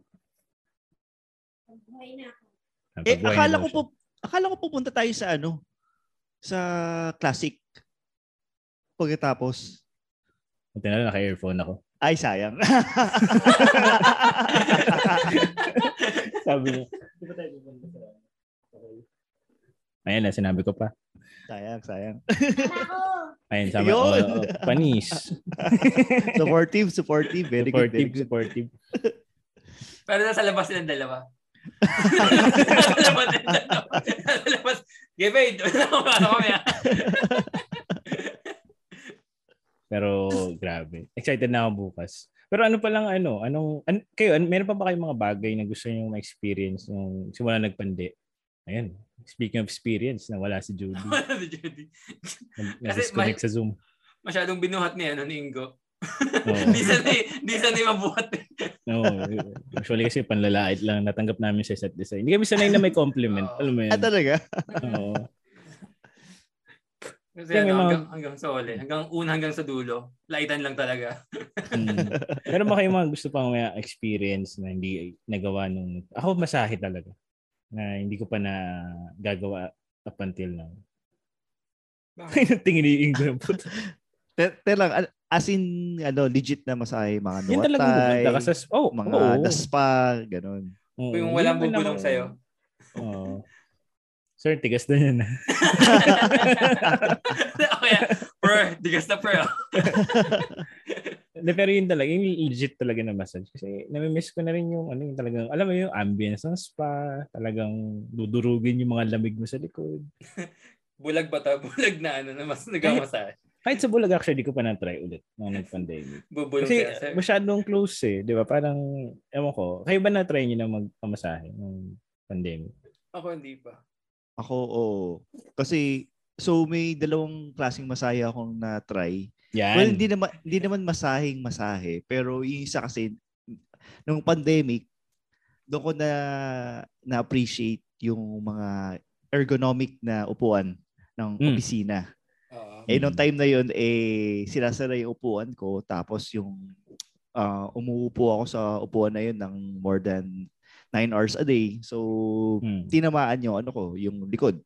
Eh, Napagbuhay na akala daw ko siya. po, akala ko pupunta tayo sa ano, sa classic. Pagkatapos, Buti na lang, naka-earphone ako. ay sayang. Sabi niya, di ba tayo pupunta sa... Ayan na, sinabi ko pa. sayang, sayang. Ayun, sabi ko, oh, oh, panis. supportive, supportive. Very good, very supportive, good. supportive. Pero nasa labas silang dalawa. Give aid. Pero grabe. Excited na ako bukas. Pero ano pa lang ano, anong an, kayo, an, meron pa ba kayong mga bagay na gusto niyo ma-experience nung simula nagpande? Ayun. Speaking of experience, nawala si Judy. Nawala si Judy. Nag- Kasi ma- sa Zoom. Masyadong binuhat ni ano ni Ingo. Oo. Di sanay, di sanay mabuhat. Oo. Usually kasi panlalait lang natanggap namin sa set design. Hindi kami sanay na may compliment. Oo. Alam mo Ah, yun? talaga? Oo. Kasi Yung ano, mga- hanggang, hanggang sa uli. Hanggang una hanggang sa dulo. Laitan lang talaga. Mm. Meron ba kayong mga gusto pang may experience na hindi nagawa nung... Ako masahe talaga. Na hindi ko pa na gagawa up until now. Bakit? Tingin ni Ingo yung puto. Te, te lang, as in, ano, legit na masahe, mga Yan talagang nuwatay, pumunta ka sa... Oh, mga oo. naspa, ganun. Oo. Yung Hindi walang bubulong sa'yo. Oo. Sir, tigas na yan. o kaya, per, digas na per. Pero yun talaga, yung legit talaga na massage. Kasi namimiss ko na rin yung, ano, yung talagang, alam mo yung ambience ng spa, talagang dudurugin yung mga lamig mo sa likod. Bulag ba to? Bulag na ano na mas nagamasahe. Kahit sa Bulag, actually, di ko pa na-try ulit nung nag-pandemic. Bubulong Kasi siya. masyadong close eh, di ba? Parang, ewan ko, kayo ba na-try nyo na magpamasahe nung pandemic? Ako hindi pa. Ako, oo. Kasi, so may dalawang klaseng masaya akong na-try. Yan. Well, hindi naman, hindi naman masahing masahe. Pero yung isa kasi, nung pandemic, doon ko na na-appreciate yung mga ergonomic na upuan ng Mm. opisina. Eh, nung Mm. time na yun, eh, sinasara yung upuan ko. Tapos yung ah, umuupo ako sa upuan na yun ng more than 9 hours a day. So, Hmm. tinamaan yung ano ko, yung likod.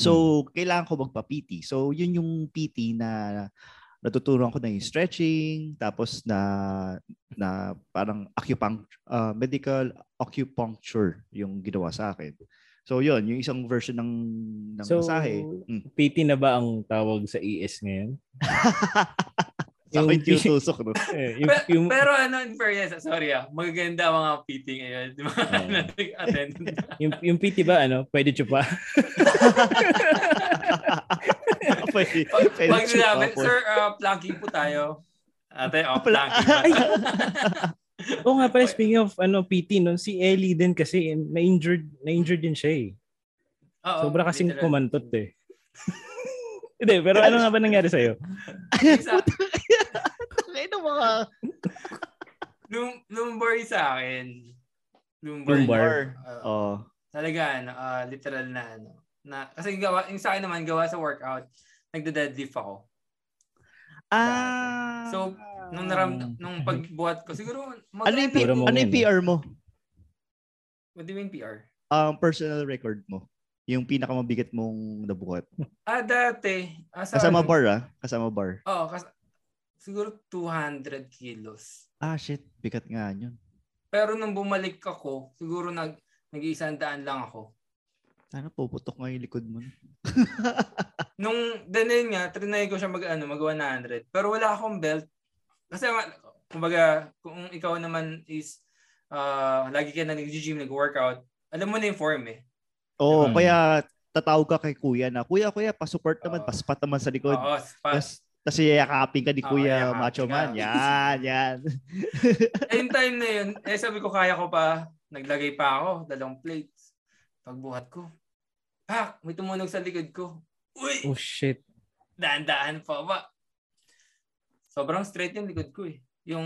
So, kailangan ko magpa-PT. So, yun yung PT na natutunan ko na yung stretching, tapos na na parang acupuncture, medical acupuncture yung ginawa sa akin. So, yun, yung isang version ng, ng So, masahe. Mm. PT na ba ang tawag sa ES ngayon? Sa Yung akin PT tinutusok, no? Eh, yung, Pe- yung, pero ano, in fairness, sorry ah, magaganda mga PT ngayon. Di ba? Nag-attend. yung, yung PT ba, ano, pwede siya pa? pwede, pwede pag chupa sinabi, sir, uh, planking po tayo. Ate, oh, planking! Oo nga pala, speaking of ano, PT, no, si Ellie din kasi, na-injured, na-injured din siya eh. Oo, Sobra kasing literal. kumantot eh. Hindi, pero ano nga ba nangyari sa'yo? Isa- Ngayon ng mga Lum, lumbar yung sa akin. Lumbar. Lumbar. Uh, oh. talaga, ano, ah, literal na ano. Na, kasi gawa, yung sa akin naman, gawa sa workout, nagda-deadlift ako. Ah. So, Nung naram, nung pagbuhat ko, siguro, mag- ano yung, P- mo ano yung yun. PR mo? What do you mean PR? Ang personal record mo. Yung pinakamabigat mong nabuhat. Ah, dati. Ah, sa Kasama ano? bar ah. Kasama bar. Oo, kas- siguro 200 kilos. Ah shit. Bigat nga yun. Pero nung bumalik ako, siguro nag nag-iisang daan lang ako. Sana puputok nga yung likod mo. Nung then yun nga, trinay ko siya mag ano, mag 100. Pero wala akong belt. Kasi kumbaga, kung ikaw naman is ah, lagi ka na nag-gym, nag-workout, alam mo na yung form eh. Oo, Diba? kaya tatawag ka kay kuya na, Kuya, kuya, pa-support naman, Oo. pa-spot naman sa likod. Oo, pa, Tapos, tapos yakapin ka ni Oo, Kuya Macho ka. Man. Yan, yan. yung time na yun, eh sabi ko kaya ko pa, naglagay pa ako, dalawang plates. Pagbuhat ko, pak, may tumunog sa likod ko. Uy, Oh shit. daan-daan pa ba? Sobrang straight yung likod ko eh. Yung,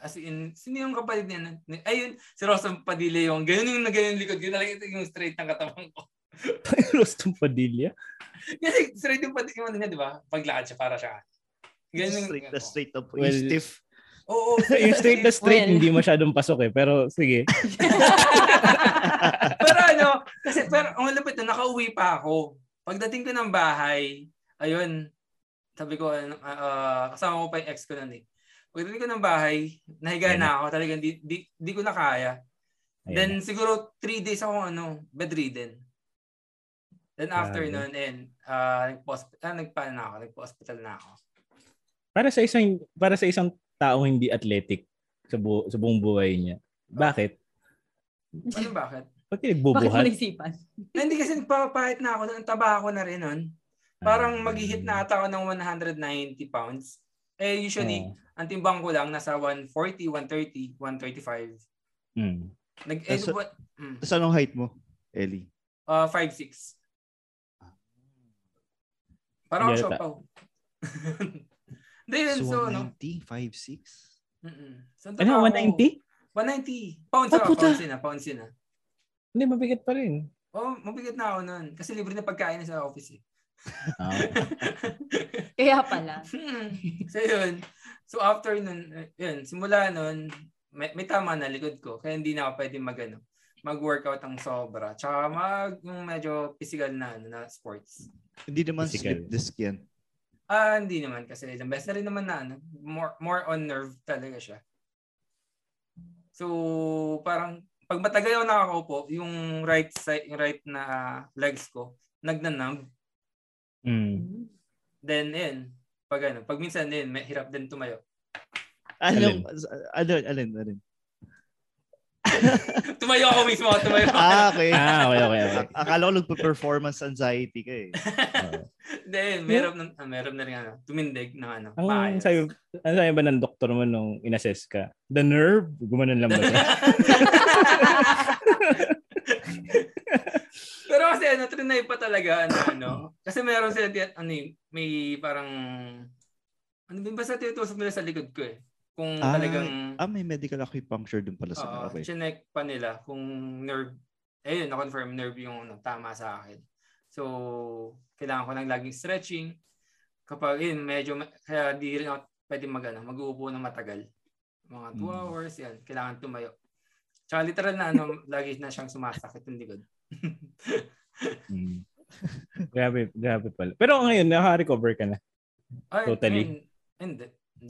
as in, sino yung kapatid niya? Ni- Ayun, si Rosa Padilla yung, ganun yung nagayon yung likod ko. Talaga ito yung straight ng katawan ko. Rostong Padilla? Kasi straight yung pati yung ano niya, di ba? Paglakad siya para siya. Ganun yung, straight na straight up. Well, yung stiff. Oo, yung straight na straight, Well. hindi masyadong pasok eh. Pero sige. ano, kasi pero ang lapit na nakauwi pa ako. Pagdating ko ng bahay, ayun, sabi ko, ano, ah, ah, kasama ko pa yung ex ko nun eh. Pagdating ko ng bahay, nahiga na ako. Talagang di, di, di ko na kaya. Ayan. Then siguro three days ako ano, bedridden. Then after Grabe. nun, and uh, nagpa- ah, nagpa na ako, nagpa-hospital na ako. para sa isang para sa isang taong hindi athletic sa, bu- sa buong buhay niya. Bakit? Ano bakit? Ba't ka Bakit mo naisipan? Hindi kasi nagpapahit na ako, ang taba ako na rin nun. Parang Ah. mag-hit na ata ako ng 190 pounds. Eh, usually, Oo. ang timbang ko lang nasa 140, 130, 135. Mm. Nag, eh, So- what? Mm, Tapos anong height mo, Ellie? uh, 5'6". Parang ako Yata. siopaw. Hindi yun, So, so, no? 190, 5'6"? Mm-mm. So, Ano, totoo ako- 190? 190. Pounds Ah, ako, puta. pounds yun ah, pounds ah. Hindi, mabigat pa rin. Oh, mabigat na ako nun. Kasi libre na pagkain na sa office eh. Ah. Kaya pala. Hmm. so yun. So after nun, eh, yun, simula nun, may, may tama na likod ko. Kaya hindi na ako pwede mag, ano, mag-workout ang sobra. Tsaka mag, yung medyo physical na, ano, na sports. Hindi naman Physical. slip disc yan. Ah, hindi naman kasi the best na rin naman na ano, more more on nerve talaga siya. So, parang pag matagal ako nakakaupo, yung right side, yung right na legs ko, nagnanamb. Mm. Then, yun, pag ano, pag minsan din, may hirap din tumayo. Ano, alin, alin? tumayo ako mismo, tumayo ako. Ah, okay. Ah, okay, okay, okay. A- Akala ko nagpa-performance anxiety ka eh. Oo. Then, meron na, ah, meron na rin ano, tumindig ng ano, Ang maayos. sabi, ang sabi ba ng doktor mo nung inassess ka? The nerve? Gumanon lang ba? Pero kasi ano, trinay pa talaga ano, ano. Kasi meron sila ano eh, may parang ano din basta tinutusok nila sa likod ko eh. Kung Ah, talagang Ah, may medical acupuncture dun pala sa Oo, okay. chinek pa nila kung nerve, ayun, na-confirm nerve yung ano, tama sa akin. So, kailangan ko ng laging stretching. Kapag, yun, medyo, kaya di rin ako pwede mag, ano, mag-uupo na matagal. Mga 2 Mm. hours, yan. Kailangan tumayo. Tsaka literal na, ano, lagi na siyang sumasakit yung likod. Mm. grabe, grabe pala. Pero ngayon, naka-recover ka na. Ay, Totally? ayun, Hindi.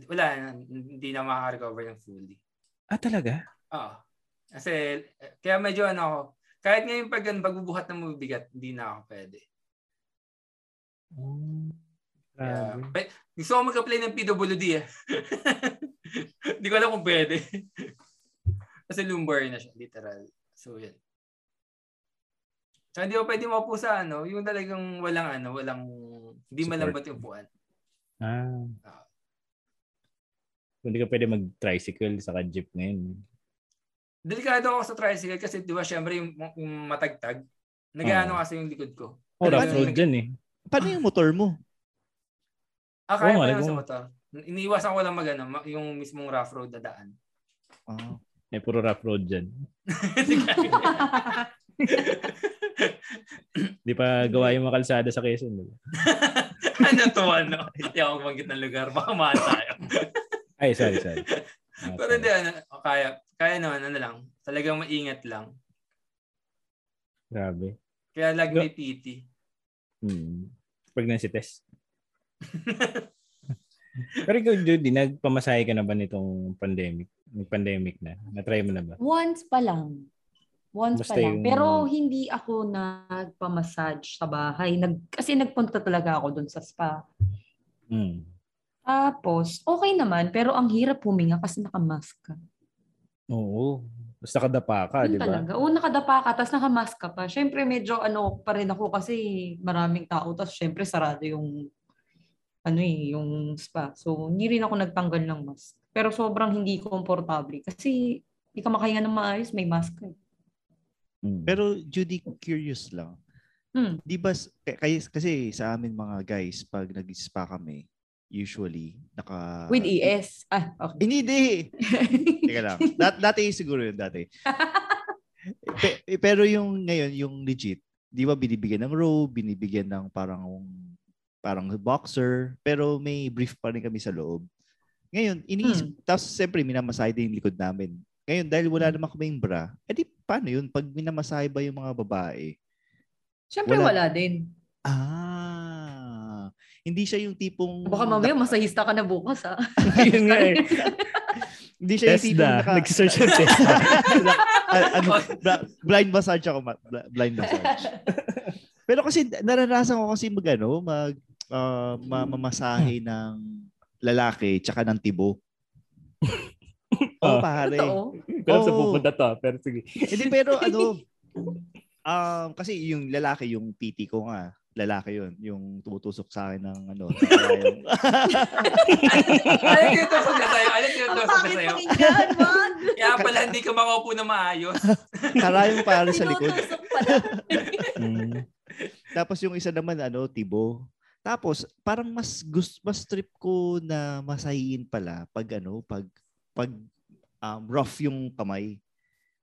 Wala, hindi na makaka-recover ng fully. Ah, talaga? Oo. Kasi, kaya medyo ano ako, kahit ngayon pag, ano, pagbubuhat ng mabibigat, hindi na ako pwede. Oh, Kaya, grabe. pe- gusto ko mag-apply ng PWD eh. Hindi ko alam kung pwede. Kasi lumbar na siya, literal. So, yan. Tsaka hindi ko pwede maupo sa ano, yung talagang walang ano, walang, hindi Support. malambot yung upuan. Ah. Ah. Hindi ka pwede mag-tricycle sa jeep ngayon. Delikado ako sa tricycle kasi di ba syempre yung, yung matagtag. Nag-ano Oo. kasi yung likod ko. Oh, rough road dyan eh. Paano yung motor mo? Ah, kaya Oo ko sa nag- motor. Iniiwasan ko lang mag ano, yung mismong rough road na daan. Ah. May puro rough road dyan. Di pa gawa yung mga kalsada sa Quezon. Di ba? ano to ano? Hindi ako magbanggit ng lugar. Baka mahal tayo. Ay, sorry, sorry. Ah, Pero hindi, ano, kaya, kaya naman, ano lang, talagang maingat lang. Grabe. Kaya lagi may PT. Hmm. Pregnancy test. Pero ikaw, Judy, nagpamasahe ka na ba nitong pandemic? Yung pandemic na? Na-try mo na ba? Once pa lang. Once Basta pa lang. yung- Pero hindi ako nagpa-massage sa bahay. Nag, kasi nagpunta talaga ako dun sa spa. Hmm. Tapos, okay naman. Pero ang hirap huminga kasi nakamask ka. Oo. Basta kadapa ka, di ba? talaga. Oo, nakadapa ka, tapos nakamask ka pa. Siyempre, medyo ano pa rin ako kasi maraming tao. Tapos syempre, sarado yung ano eh, yung spa. So, hindi rin ako nagtanggal ng mask. Pero sobrang hindi komportable. Kasi hindi ka makahinga ng maayos, may mask ka. eh. Hmm. Pero Judy, curious lang. Hmm. Di ba, s- k- kay- kasi sa amin mga guys, pag nag-spa kami, usually, naka... With ES. Ah, okay. Hindi. Teka lang. Dat- dati siguro yun, dati. Pe- eh, pero yung ngayon, yung legit, di ba binibigyan ng robe, binibigyan ng parang parang boxer, pero may brief pa rin kami sa loob. Ngayon, iniisip, tapos siyempre minamasahe din yung likod namin. Ngayon, dahil wala naman kaming bra, edi paano yun? Pag minamasahe ba yung mga babae? Siyempre, Wala- wala, din. Ah, hindi siya yung tipong... Baka mamaya masahista ka na bukas, ah. Yun nga eh. Hindi siya yung tipong naka... Nag-search ng Tesda. Ah, ano, bla- blind massage ako, ma- bla- blind massage. Pero kasi naranasan ko kasi mag ano, mag ah, ma- mamasahe ng lalaki tsaka ng tibo. Oo, Oh. pare. Totoo. Pero sa Oo. pupunta to. Pero sige. Hindi pero ano um kasi yung lalaki yung PT ko nga lalaki yun. Yung tumutusok sa akin ng ano. Ano yung tinutusok na sa'yo? Ano yung Ang tinutusok na sa'yo? Kaya pala hindi ka makaupo na maayos. karayom pare sa likod. Mm. Tapos yung isa naman ano, tibo. Tapos parang mas gust mas trip ko na masahiin pala pag ano, pag pag um, rough yung kamay.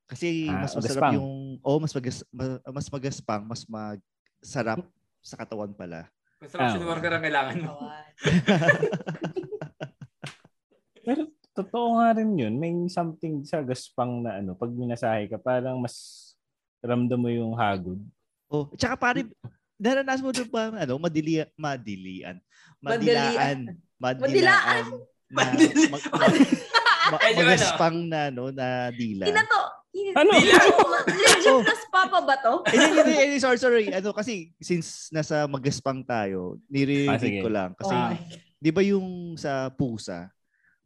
Kasi Ah, mas masarap magaspang. yung oh, mas magas, ma- mas magaspang, mas masarap sa katawan pala. Construction Ah. worker ang kailangan mo. Pero totoo nga rin yun. May something sa gaspang na ano, pag minasahe ka, parang mas ramdam mo yung hagod. Oh, tsaka pare naranasan mo doon pa ano, madili madilian. Madilaan. Madilaan. Na, Madili- mag, mag- ma- Medyo ano. magaspang na no na dila. Kinato. Ano? Legit na spa pa ba to? hindi, hindi, hindi, sorry, sorry. Ano, kasi since nasa magaspang tayo, Ah, nire-relate sige. ko lang. Kasi, Oh. di ba yung sa pusa,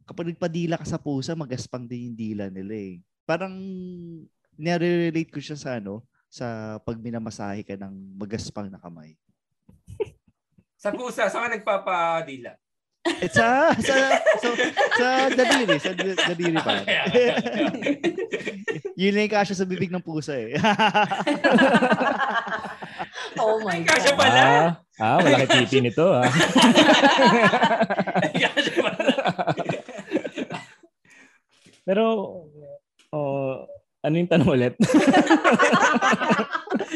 kapag nagpadila ka sa pusa, magaspang din yung dila nila eh. Parang, nire-relate ko siya sa ano, sa pag minamasahe ka ng magaspang na kamay. Sa pusa, saan ka nagpapadila? Eh, sa, sa, sa, sa daliri, sa d- daliri pa. Yun lang yung kasya sa bibig ng pusa eh. Oh my Ay, kasya God. pala. Ah, ah malaki titi nito ah. Pala. Pero, oh, ano yung tanong ulit?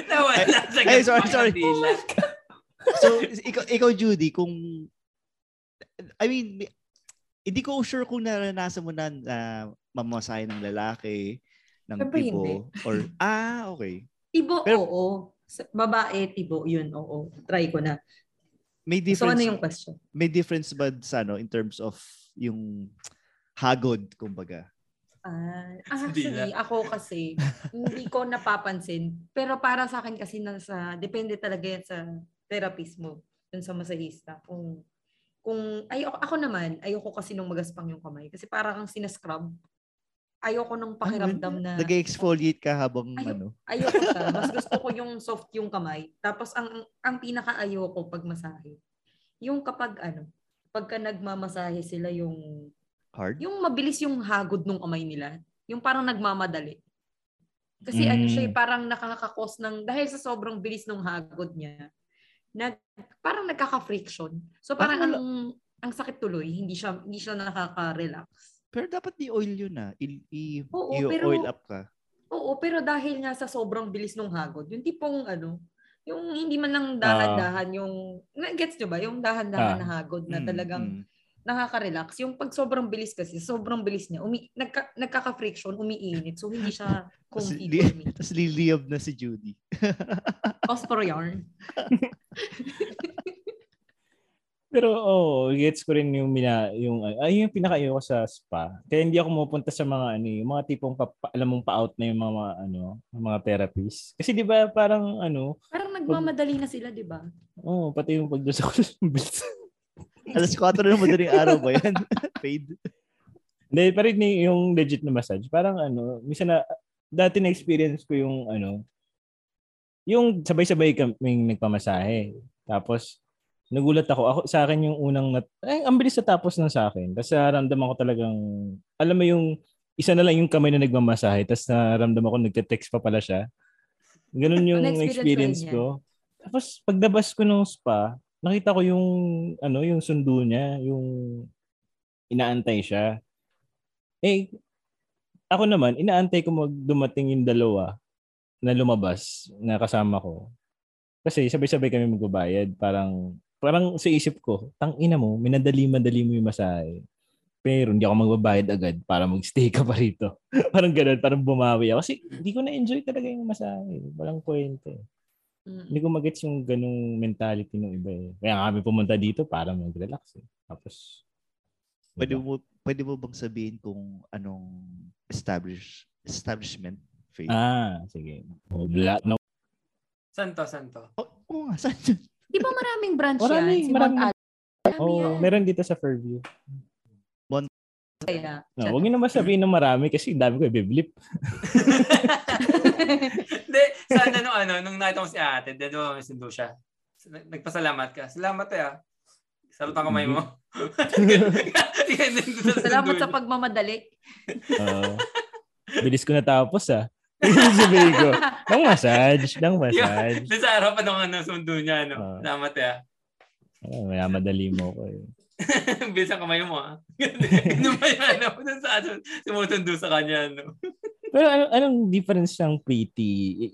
Nawala sa Ay, sorry, sorry. kandila. so, ikaw, ikaw Judy, kung I mean, hindi ko sure kung naranasan mo na na mamasahe ng lalaki, ng Siyempre tipo, hindi. or, ah, okay. Tibo, Pero- oo. Sa- Babae, tibo, yun, oo. Try ko na. May So, difference, ano yung question? may difference ba sa, ano, in terms of yung hagod, kumbaga? Ah, Hindi actually, ako kasi, hindi ko napapansin. Pero para sa akin kasi, nasa, depende talaga yan sa therapist mo, dun sa masahista. Kung, kung, ay, ako, ako naman, ayoko kasi nung magaspang yung kamay. Kasi parang kang sinascrub. Ayoko nung pakiramdam na, Nag-exfoliate ka habang, Ay, ano, ayoko siya. Mas gusto ko yung soft yung kamay. Tapos ang ang, ang pinaka-ayoko pag masahe, yung kapag ano, pagka nagmamasahe sila yung hard? yung mabilis yung hagod ng kamay nila. Yung parang nagmamadali. Kasi ano siya, Mm. parang nakakakos ng, dahil sa sobrang bilis ng hagod niya, nag, parang nagkaka-friction. So parang ang, ang sakit tuloy, hindi siya, hindi siya nakaka-relax. Pero dapat i-oil yun na. I, i, Oo, i- pero- oil up ka. Oo, pero dahil nga sa sobrang bilis ng hagod, yung tipong ano, yung hindi man lang dahan-dahan yung, na, gets nyo ba? Yung dahan-dahan Ah. na hagod na Mm, talagang mm. Nakaka-relax. Yung pag sobrang bilis kasi, sobrang bilis niya, umi, nagka, nagkaka-friction, umiinit. So, hindi siya comfy li- for me. tas liliyab na si Judy. Phosphor yarn. Pero oh, gets ko rin yung mina, yung ay yung pinaka ko sa spa. Kaya hindi ako pumupunta sa mga ano, yung mga tipong pa, pa- alam mong pa-out na yung mga ano, mga therapists. Kasi 'di ba parang ano, Parang nagmamadali na sila, di ba? oh, pati yung ko sa bilis. Alas 4 na madaling araw ba yan? Paid. Hindi, pa rin yung legit na massage. Parang ano, minsan na, dati na experience ko yung ano, yung sabay-sabay kaming nagpamasahe. Tapos, nagulat ako. Ako, sa akin yung unang, nat- ay, ang bilis na tapos ng sa akin. Tapos naramdaman ko talagang, alam mo yung, isa na lang yung kamay na nagmamasahe. Tapos naramdaman ko, nagka-text pa pala siya. Ganun yung Na-experience experience ko. Tapos, pagdabas ko ng spa, nakita ko yung, ano, yung sundo niya, yung inaantay siya. Eh, ako naman, inaantay ko mag dumating yung dalawa na lumabas na kasama ko. Kasi sabay-sabay kami magbabayad. Parang, parang sa isip ko, tang ina mo, minadali-madali mo yung masahe. Pero hindi ako magbabayad agad para magstay ka pa rito. parang ganun, parang bumawi ako. Kasi hindi ko na-enjoy talaga yung masahe. Walang kwento. Mm. Hindi ko magets yung ganung mentality ng iba eh. Kaya kami pumunta dito para mag-relax eh. Tapos, Pwede diba? mo, pwede mo bang sabihin kung anong establish, establishment? Faith? Ah, sige. Oh, bla, no. Santo, santo. Oh, oo nga, saan yun? Di ba maraming branch Marami, yan? Si marami. Mount Al- Marami Oh, yan. meron dito sa Fairview. Kaya, No, huwag niyo naman sabihin ng marami kasi dami ko i-blip. Hindi, sana nung ano, nung nakita ko si ate, then mo sundo siya. nag- nagpasalamat ka. Salamat eh ah. Sarot ang kamay mo. Salamat sa pagmamadali. Oo. bilis ko natapos ah. Sabihin ko, ng massage, ng massage. Doon sa harapan ng ano, sundo niya. No? Ah. Salamat eh ah. Madali mo ko eh. Bilis ang kamay mo ah. Ano ba yan? Ano? Sa ano, sumutundo sa kanya. No? Pero ano, anong difference ng PT?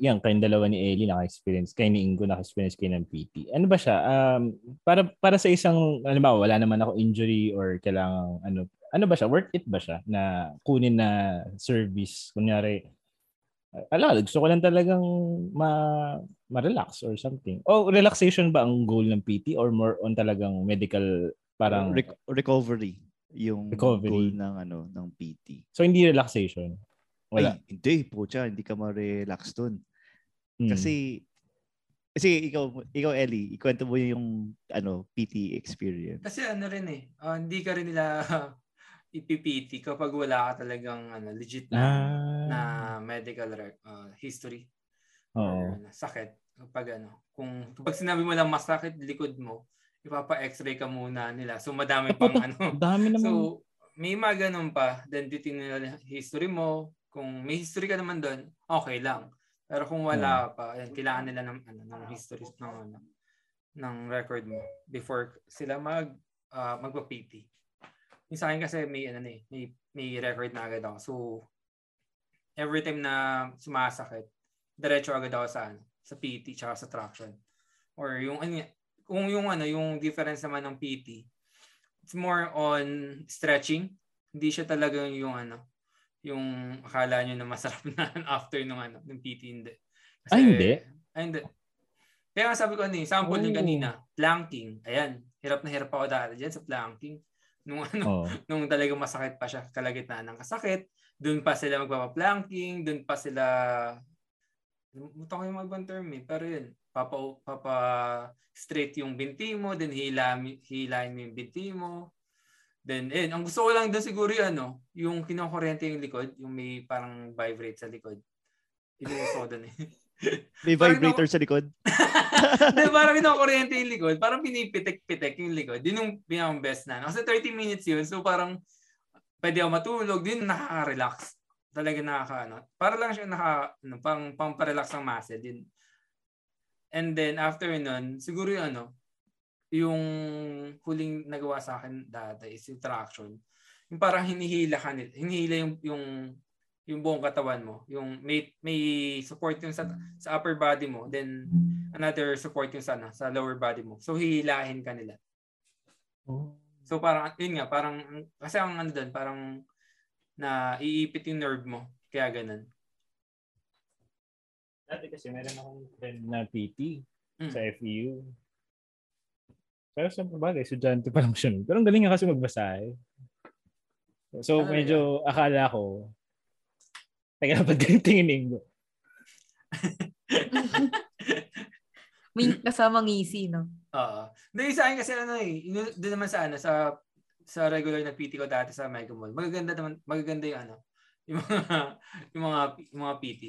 Yan, kayong dalawa ni Ellie naka-experience, kayo ni Ingo naka-experience kayo ng PT. Ano ba siya? Um, para para sa isang, ano ba, wala naman ako injury or kailangan, ano, ano ba siya? Worth it ba siya na kunin na service? Kunyari, ala, gusto ko lang talagang ma, ma-relax or something. O relaxation ba ang goal ng PT or more on talagang medical parang Rec- recovery yung Recovery. goal ng ano ng PT. so hindi relaxation. Wala. Ay, hindi po hindi ka ma-relax dun. Hmm. Kasi kasi ikaw ikaw Ellie, ikwento mo yung ano PT experience. Kasi ano rin eh, ah, hindi ka rin nila ipipiti kapag wala ka talagang ano, legit na, ah, na medical rec- ah, history oo. or sakit. Kapag ano, kung kapag sinabi mo lang masakit likod mo, ipapa-x-ray ka muna nila. So madami pang ano. Dami naman. So may mga ganun pa. Then titingnan nila history mo. Kung may history ka naman doon, okay lang. Pero kung wala pa, ayan, kailangan nila ng ano ng history ng ano ng record mo before sila mag uh, magpa-PT. Yung sa akin kasi may ano eh, may may record na agad ako. So every time na sumasakit, diretso agad ako sa ano, sa PT tsaka sa traction. Or yung ano kung yung ano, yung difference naman ng PT, it's more on stretching. Hindi siya talaga yung ano, yung akala nyo na masarap na after nung ano, ng PT hindi. Ah, hindi? Ay, hindi. Kaya nga sabi ko ano eh, sample yung Oh. kanina, planking. Ayan, hirap na hirap ako dati dyan sa planking. Nung ano, Oo. nung talagang masakit pa siya kalagitnaan ng kasakit, doon pa sila magpapa-planking, doon pa sila Muta ko yung ibang term eh. Pero yun, papa, papa straight yung binti mo, then hila, hilain mo yung binti mo. Then, eh, ang gusto ko lang doon siguro yung ano, yung kinokuryente yung likod, yung may parang vibrate sa likod. Yun yung gusto ko doon eh. May vibrator sa likod. Hindi, parang kinokuryente yung likod. Parang pinipitik-pitik yung likod. Yun yung pinakang best na. Kasi 30 minutes yun. So parang pwede ako matulog. Din nakaka-relax. Talaga nakaka, ano. Para lang siya naka, ano, pang, pang relax ng muscle. Din. And then after nun, siguro yung ano, yung huling nagawa sa akin dati is yung traction. Yung parang hinihila ka nila. Hinihila yung, yung yung buong katawan mo. Yung may may support yung sa, sa upper body mo, then another support yung sa, ano, sa lower body mo. So hihilahin ka nila. So parang yun nga, parang kasi ang ano doon, parang na iipit yung nerve mo. Kaya ganun. Dati kasi meron akong friend na PT Mm. sa FEU. Pero sa bagay, estudyante pa lang siya. Pero ang galing nga kasi magbasa eh. So Ano medyo akala ko, Teka, ba't ganyan tinginin mo? May kasamang easy, no? Oo. Hindi sa akin kasi ano eh, doon naman sa ano, sa sa regular na PT ko dati sa Mega Mall. Magaganda naman, magaganda yung ano, yung mga yung mga yung mga PT.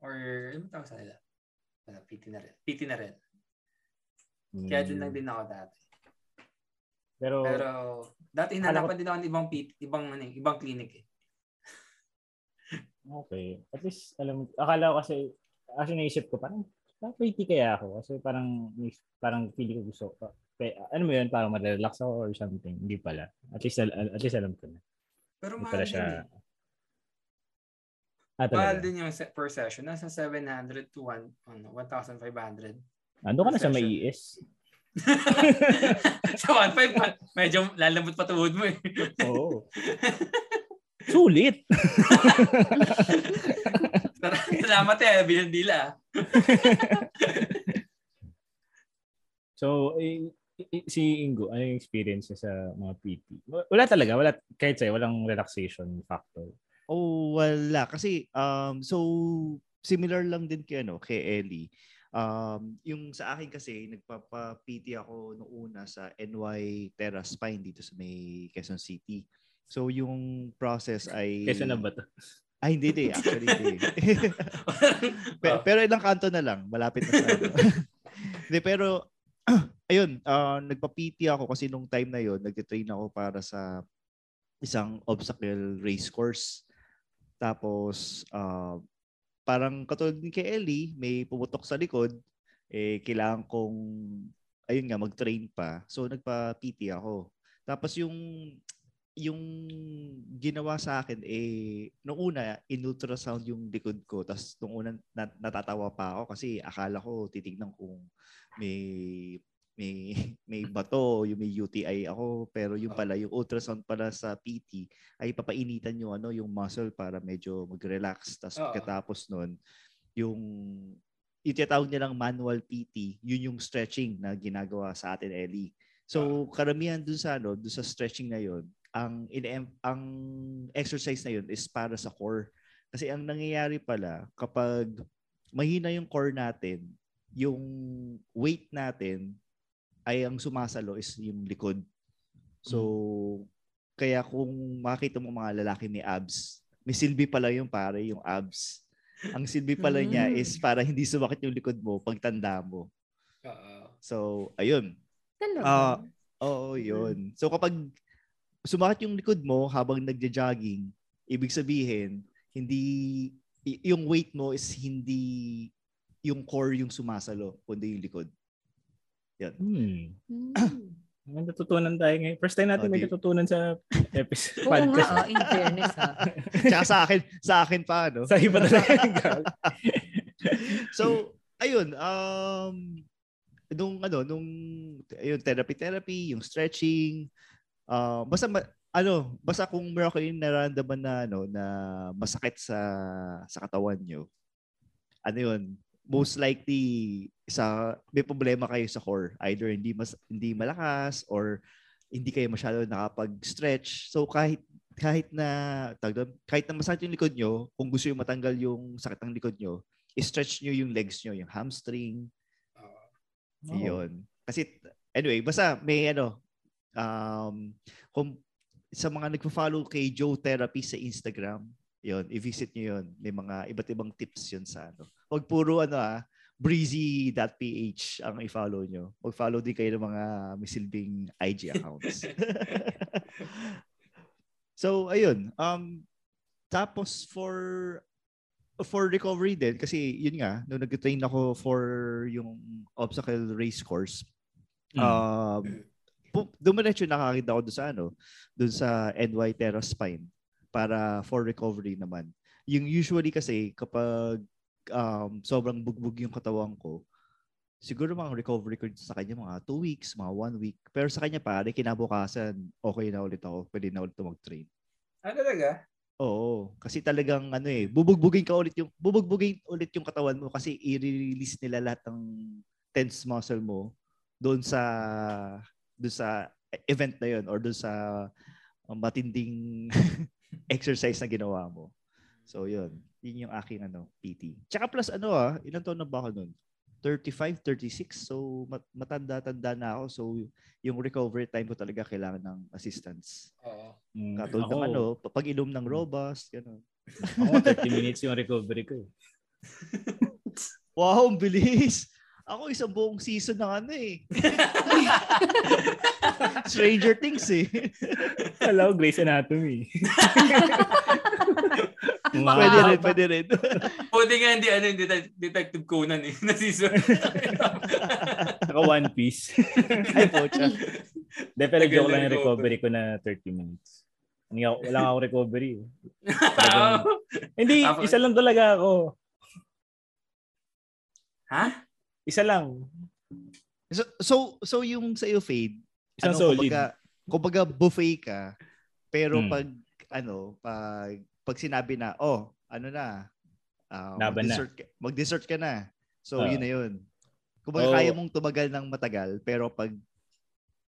Or ano tawag sa nila? Ano, PT na rin. PT na rin. Kaya doon lang din ako dati. Pero, Pero dati hinanapan din ako ng ibang PT, ibang ano, eh, ibang clinic eh. okay. At least, alam, akala ko kasi, kasi naisip ko, parang, parang PT kaya ako. Kasi parang, parang feeling ko gusto ko. Ano mo yun, parang ma-relax ako or something. Hindi pala. At least, at least alam ko na. Pero mahal din siya. eh. Ah, Mahal din yung se- per session. Nasa 700 to 1, ano, 1,500. Ando ka na sa may ES. sa 1,500, pa- medyo lalambot pa tuhod mo eh. Oo. Sulit. Salamat eh, bilang dila. So, eh, eh, si Ingo, ano yung experience niya sa mga PT? Wala talaga, wala, kahit sa'yo, walang relaxation factor. Oh, wala. Kasi, um, so, similar lang din kay, ano, kay Ellie. Um, yung sa akin kasi, nagpapa-PT ako noong una sa NY Terra Spine dito sa may Quezon City. So, yung process ay... Kesa na ba to? Ay, hindi, hindi. Actually, hindi. Pe- Oh. pero ilang kanto na lang. Malapit na sa ano. Hindi, pero ayun, uh, nagpa-PT ako kasi nung time na yon nagte-train ako para sa isang obstacle race course. Tapos, uh, parang katulad ni kay Ellie, may pumutok sa likod, eh, kailangan kong, ayun nga, mag-train pa. So, nagpa-PT ako. Tapos yung yung ginawa sa akin eh nung una in-ultrasound yung likod ko tapos nung una nat- natatawa pa ako kasi akala ko titignan kung may may may bato, yung may UTI ako pero yung pala yung ultrasound pala sa PT ay papainitan yung ano yung muscle para medyo mag-relax tapos pagkatapos noon yung itinatawag nilang manual PT, yun yung stretching na ginagawa sa atin Ellie. So karamihan dun sa ano, dun sa stretching na yun, ang in ang exercise na yun is para sa core. Kasi ang nangyayari pala kapag mahina yung core natin, yung weight natin ay ang sumasalo is yung likod. So hmm. kaya kung makita mo mga lalaki may abs, may silbi pala yung pare, yung abs. Ang silbi pala niya hmm. is para hindi sumakit yung likod mo pag tanda mo. So, ayun. Talaga? Uh, oo, yun. So kapag sumakit yung likod mo habang nagja-jogging, ibig sabihin, hindi yung weight mo is hindi yung core yung sumasalo, kundi yung likod. Yan. Hmm. May natutunan tayo ngayon. First time natin oh, may natutunan sa episode. Oo nga, oh, in fairness ha. Tsaka sa akin, sa akin pa, no? Sa iba talaga. so, ayun, um, nung ano, nung ayun, therapy therapy, yung stretching, uh, basta ma- ano, basta kung meron kayong nararamdaman na ano na masakit sa sa katawan nyo, ano yun, most likely sa may problema kayo sa core. Either hindi mas hindi malakas or hindi kayo masyado nakapag-stretch. So kahit kahit na tagdon, kahit na masakit yung likod nyo, kung gusto niyo matanggal yung sakit ng likod nyo, i-stretch nyo yung legs nyo, yung hamstring. Uh, Yun. Kasi anyway, basta may ano, um, kung sa mga nagpo-follow kay Joe Therapy sa Instagram, yon i-visit niyo yon May mga iba't ibang tips yon sa ano. Huwag puro ano ah, breezy.ph ang i-follow nyo. Mag-follow din kayo ng mga misilbing IG accounts. so, ayun. Um, tapos for for recovery din, kasi yun nga, nung nag-train ako for yung obstacle race course, mm. um, dumiretso nakakita ko doon sa ano, doon sa NY Terra Spine para for recovery naman. Yung usually kasi kapag um, sobrang bugbog yung katawan ko, siguro mga recovery ko sa kanya mga 2 weeks, mga 1 week. Pero sa kanya pare, kinabukasan, okay na ulit ako. Pwede na ulit mag-train. Ah, talaga? Oo. Kasi talagang ano eh, bubugbugin ka ulit yung, bubugbugin ulit yung katawan mo kasi i-release nila lahat ng tense muscle mo doon sa doon sa event na yun or doon sa matinding exercise na ginawa mo. So yun, yun yung aking ano, PT. Tsaka plus ano ah, ilang taon na ba ako nun? 35, 36. So matanda-tanda na ako. So yung recovery time ko talaga kailangan ng assistance. Oo. Mm, Katulad ng ano, pag inom ng robust, gano'n. Ako 30 minutes yung recovery ko. Eh. wow, ang bilis. Ako isang buong season ng ano eh. Stranger Things eh. Hello, Grey's Anatomy. wow. Pwede rin, pwede rin. Pwede nga hindi ano, Detective Conan eh, na season. Ako One Piece. Ay, pocha. De, pero joke lang yung recovery ko na 30 minutes. Hindi ako, wala ako recovery. Talagang, hindi, isa lang talaga ako. Ha? Isa lang. So, so, so yung sa iyo fade, Isang ano, solid. Kumbaga, kumbaga buffet ka, pero hmm. pag, ano, pag, pag sinabi na, oh, ano na, uh, mag-dessert, na. Ka, mag-dessert ka na. So, uh, yun na yun. Kumbaga, oh, kaya mong tumagal ng matagal, pero pag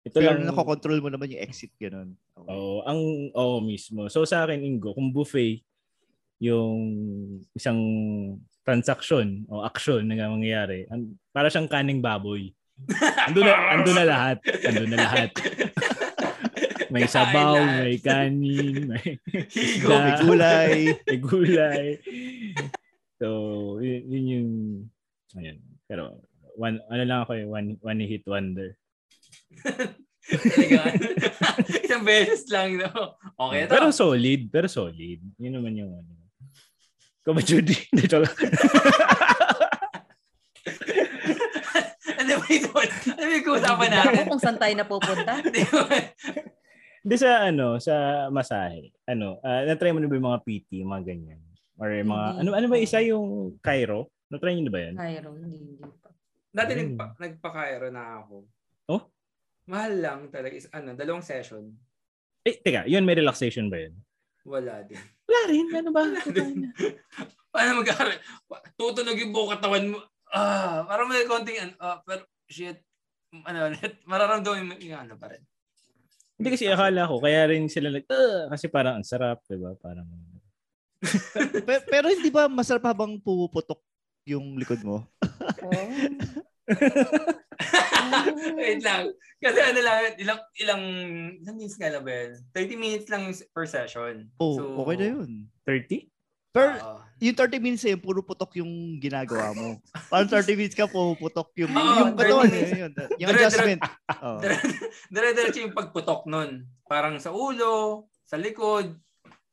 ito pero lang nakokontrol mo naman yung exit ganun. Okay. Oh, ang oh mismo. So sa akin Ingo, kung buffet yung isang transaction o action na mangyayari, para siyang kaning baboy. Ando na, ando na lahat. Ando na lahat. may sabaw, may kanin, may isda, may gulay. may gulay. So, yun, yun yung, ayun. Pero, one, ano lang ako eh, one, one hit wonder. Isang beses lang, no? Okay to. Pero solid, pero solid. Yun naman yung ano. Ba, Judy? Dito lang. ano ba ito? Ano ba yung usapan natin? kung saan tayo napupunta. Hindi sa ano, sa masahe. Ano, ah, na-try mo na ba yung mga PT, mga ganyan? Or yung mga, Hindi. ano, ano ba isa yung Cairo? Na-try nyo na ba yan? Cairo, hindi, hindi pa. Dati Ayun. nagpa, nagpa-Cairo na ako. Oh? Mahal lang talaga. Is, ano, dalawang session. Eh, teka, yun may relaxation ba yun? Wala din. Wala rin, ano ba? Paano mag Tutunog yung buong katawan mo. Ah, parang may konting, ano, ah, pero shit. Ano, mararamdaman mo yung ano pa rin. Hindi kasi akala ko, kaya rin sila nag, "Ah," kasi parang ang sarap, di ba? Parang, pero, pero hindi ba masarap habang puputok yung likod mo? Oh. Wait lang. Kasi ano lang, ilang, ilang, ilang minutes nga na ba yun? 30 minutes lang per session. Oh, So, okay na yun. 30? Pero oo. yung 30 minutes yun, puro putok yung ginagawa mo. Parang 30 minutes ka, puputok yung, Oo, yung 30 katawan. Yun, yun, yung Dire- adjustment. Oo. Dire-diretso yung pagputok nun. Parang sa ulo, sa likod.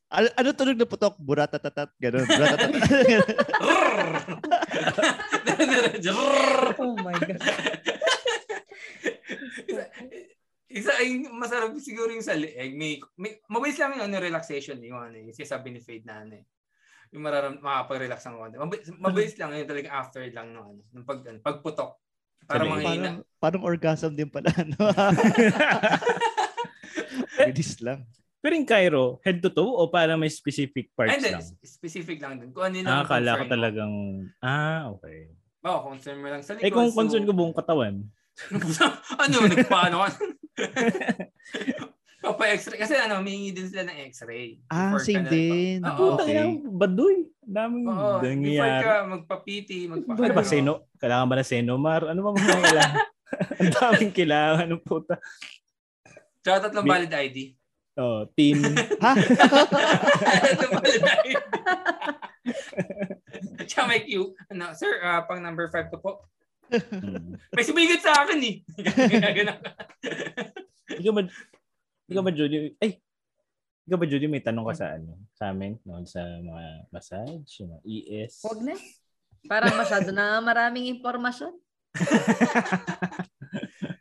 Ano, ano tunog na putok? Buratatatat, gano'n. Buratatatat. Oh my God. isa, ay masarap siguro yung sa leeg. May, may mabilis lang yung ano, relaxation yung ano, yung sinasabi ni Fade na ano eh. Yung mararam makapag-relax ang konti. Mabilis, mabilis lang yun talaga after lang no ano, ng pag ano, pagputok. Para manghina. parang, parang orgasm din pala. No? Bilis lang. Pero yung Cairo, head to toe o para may specific parts Ay, hindi, lang? specific lang din. Kung ano yung Ah, akala ko mo. talagang, ah, okay. Oo, concern mo lang sa likod. Eh kung so- concern ko buong katawan, ano, nagpaano ka? Papa-x-ray. Kasi ano, humingi din sila ng x-ray. Ah, Before ka same na- din. Oo. puta Okay. okay. baduy. Daming before nangyayari. ka magpa-PT, magpa Ano ba, seno? Kailangan ba na senomar? Ano ba mga kailangan? Ang daming kailangan ng puta. Shoutout lang May- valid ID. Oh, teen. Ha? Tsaka may Q. Ano, sir, ah, pang number 5 ko po. Hmm. May sumigat sa akin eh. Ikaw ba, ikaw ba, Judy? Ay, ikaw ba, Judy, may tanong ka sa ano? Sa amin? No, sa mga massage, yung mga ES? Huwag na. Parang masyado na maraming impormasyon.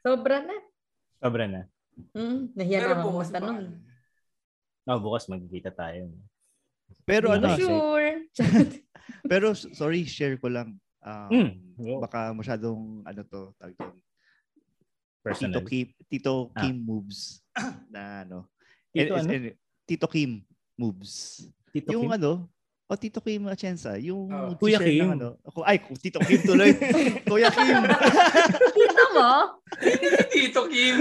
Sobra na. Sobra na. Hmm, nahiya Pero na ako bukas pa. magtanong. Oh, bukas magkikita tayo. Pero ano, Sure. pero sorry, share ko lang. Um, Mm. Baka masyadong ano to, doon. Tito Personal. Kim, Tito Ah. Kim moves na ano. Tito Eh, ano? Tito Kim moves. Tito yung Kim? ano, o Tito Kim Atienza, yung Oh. Kuya Kim. ng ano. Ako, ay, Tito Kim tuloy. Kuya Kim. Kita mo? Tito Kim.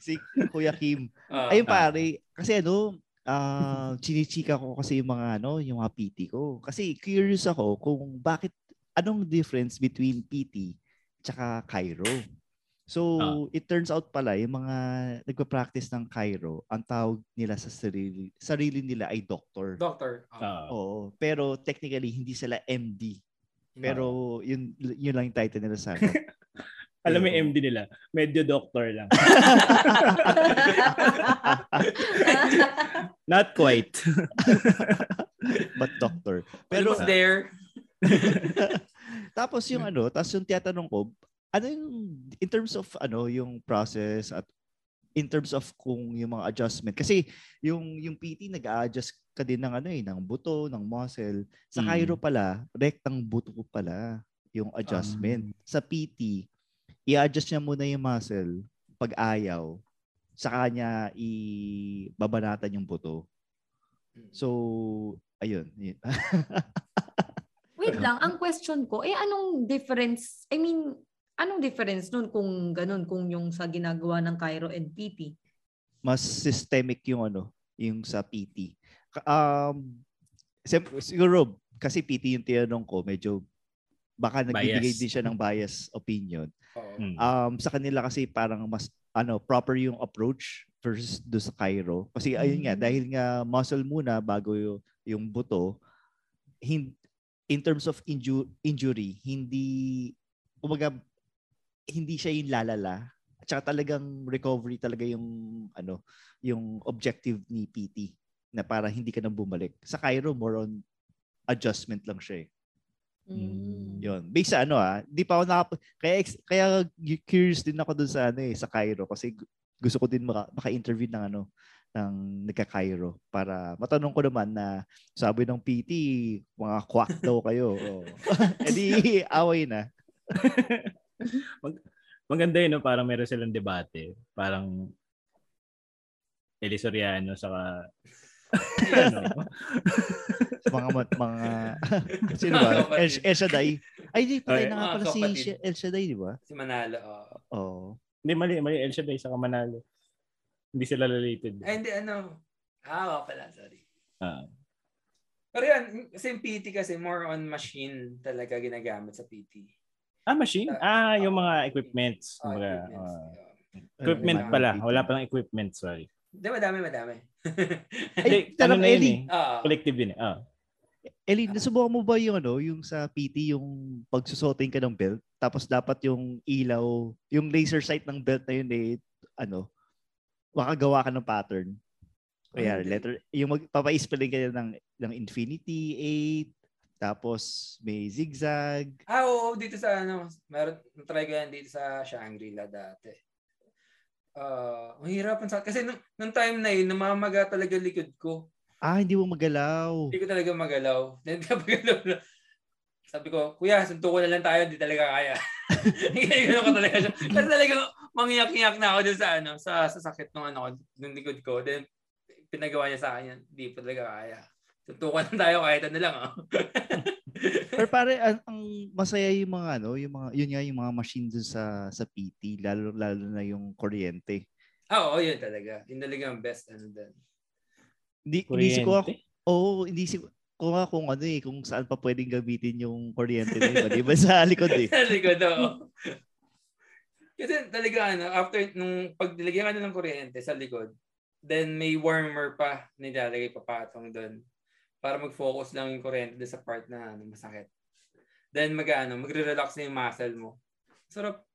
si Kuya Kim. Ah, Ayun Ah. pare, kasi ano, ah chinichika ko kasi yung mga ano, yung mga PT ko. Kasi curious ako kung bakit anong difference between PT tsaka Cairo. So, Ah. it turns out pala yung mga nagpa-practice ng Cairo, ang tawag nila sa sarili, sarili nila ay doctor. Doctor. Ah, Oo, pero technically hindi sila MD. Pero yun yun lang yung title nila sa alam mo MD nila, medyo doctor lang. Not quite. But doctor. Pero Pero there. Tapos yung ano, tapos yung tiyatanong ko, ano yung, in terms of ano, yung process at in terms of kung yung mga adjustment. Kasi yung, yung PT nag-a-adjust ka din ng ano eh, ng buto, ng muscle. Sa Mm. Cairo pala, rectang buto pala yung adjustment. Sa PT, i-adjust niya muna yung muscle pag ayaw. Sa kanya, i-babanatan yung buto. So, ayun. yun. Wait lang, ang question ko, eh anong difference, I mean, anong difference nun kung ganun, kung yung sa ginagawa ng Cairo and PT? mas systemic yung ano, yung sa PT. Um, siguro, kasi PT yung tinanong ko, medyo baka nagbibigay Bias. din siya ng bias opinion. Mm. Um, sa kanila kasi parang mas ano proper yung approach versus do sa Cairo. Kasi ayun nga, Mm. dahil nga muscle muna bago yung, yung buto, hin- in terms of inju- injury, hindi kumbaga, hindi siya yung lalala. At saka talagang recovery talaga yung, ano, yung objective ni PT na para hindi ka nang bumalik. Sa Cairo, more on adjustment lang siya eh. Mm. Yun. Based sa ano ah, di pa ako nakap- kaya kaya curious din ako dun sa ano eh, sa Cairo kasi gu- gusto ko din maka, maka-interview ng ano ng nagka-Cairo para matanong ko naman na sabi ng PT, mga quack daw kayo. Oh. Eh di away na. Maganda yun, no? parang meron silang debate. Parang Eli Soriano saka ano, mga mat- mga sino ba? El, El Shaddai. Ay, di patay Ay, na nga pala si El Shaddai, di ba? Si Manalo. oo. Oo. Hindi, mali, mali. El Shaddai saka Manalo. Hindi sila related. Ay, hindi, ano. Ah, pala, sorry. Ah. Pero yan, kasi yung PT kasi more on machine talaga ginagamit sa PT. Ah, machine? Ah, yung mga equipments. Ah, Kumbaga, equipments. ah. Oo. equipment pala. Wala palang equipment, sorry. Hindi, madami, madami. Pero ano na yun Eli, eh. Oo. Collective din eh. Ah. Eli, nasubukan mo ba yung ano, yung sa PT, yung pagsusuotin ka ng belt, tapos dapat yung ilaw, yung laser sight ng belt na yun eh, ano, makagawa ka ng pattern. Kaya letter, yung magpapa-spelling ka ng, ng infinity, 8, tapos may zigzag. Ah, oo, dito sa ano, meron, try ko yan dito sa Shangri-La dati. Ah, mahirapan sa kasi nung, nung time na yun, namamaga talaga likod ko. Ah, hindi mo magalaw. Hindi ko talaga magalaw. Then kapagalaw na, sabi ko, kuya, sunto ko na lang tayo, di talaga kaya. Ganyan ko talaga siya. Kasi talagang mangyak-iyak na ako dun sa ano, sa, sa sakit ng ano, ko, ng likod ko. Then pinagawa niya sa akin yan, di pa talaga kaya. Suntukan lang tayo kahit ano lang. Oh. Pero pare, ang, ang masaya yung mga ano, yung mga, yun nga yung mga machine dun sa, sa PT, lalo, lalo na yung kuryente. ah, oo, yun talaga. Yun talaga ang best ano dun. Hindi, hindi ko ako, Kuryente. Oo, hindi si ko nga kung ano eh, kung saan pa pwedeng gamitin yung kuryente na yun. Di ba sa likod eh? Sa likod, oo. Kasi talaga ano, after nung pag nilagyan ka na ng kuryente sa likod, then may warmer pa nilalagay papatong doon para mag-focus lang yung kuryente doon sa part na ano, masakit. Then mag ano, magre-relax na yung muscle mo. Sarap.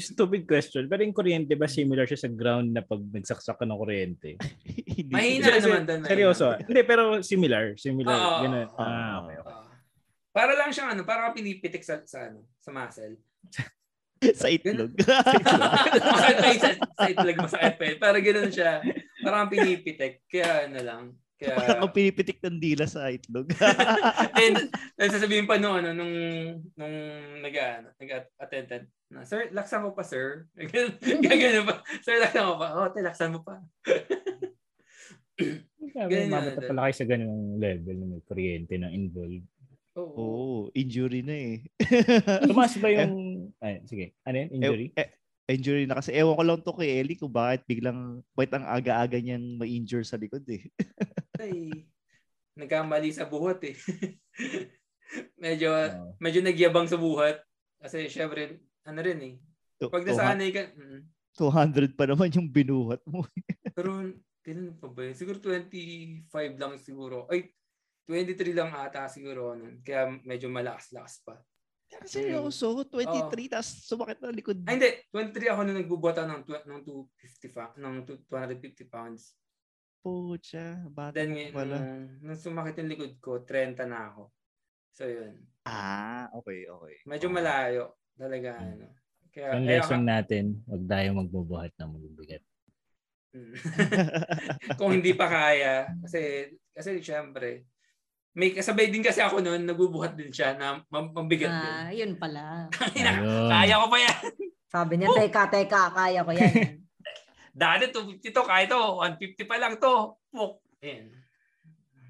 Stupid question. Pero yung kuryente ba similar siya sa ground na pag nagsaksak ka ng kuryente? Hindi. Mahina Ser- naman doon. Seryoso. Hindi, pero similar. Similar. Oo, Ganun. oo, ah, okay. okay. Ah. para lang siyang ano, para ka pinipitik sa, sa ano, sa muscle. sa itlog. sa, sa itlog, masakit pa yun. Para ganun siya. Parang pinipitik. Kaya ano lang. Kaya, Parang pinipitik ng dila sa itlog. And, and sasabihin pa nung, ano, nung, nung nag, ano, nag-attendant, na, sir, laksan mo pa, sir. Gagano pa. Sir, laksan mo pa. Oh, te, laksan mo pa. Ganyan na pala kayo sa ganung level na may kuryente na involved. Oo. Oo, injury na eh. Tumaas ba yung... Ay, sige. Ano yun? Injury? Eh, eh, injury na kasi. Ewan ko lang to kay Ellie kung bakit biglang, bakit ang aga-aga niyang ma-injure sa likod eh. Ay, nagkamali sa buhat eh. medyo, Oo. medyo nagyabang sa buhat. Kasi syempre, ano rin eh. To- Pag nasanay ka, mm, 200 pa naman yung binuhat mo. pero, kailan pa ba yun? Siguro 25 lang siguro. Ay, 23 lang ata siguro nun. Kaya medyo malakas-lakas pa. Seryoso, 23 tas sumakit na likod. Ay, hindi. 23 ako nung nagbubuta ng, tw- ng 250 fa- ng 250 pounds. Pucha, bata Then, ngayon, pala. nung, nung sumakit yung likod ko, 30 na ako. So, yun. Ah, okay, okay. Medyo malayo. Talaga, Hmm. ano. Kaya, Yung kaya lesson natin, wag tayo magbubuhat ng mabibigat. Mm. Kung hindi pa kaya, kasi, kasi syempre, may kasabay din kasi ako noon, nagbubuhat din siya na mabigat din. Ah, yun pala. Ayun. kaya ko pa yan. Sabi niya, teka, teka, kaya ko yan. Dati 250 to, kaya to, 150 pa lang to. Puk. Ayan.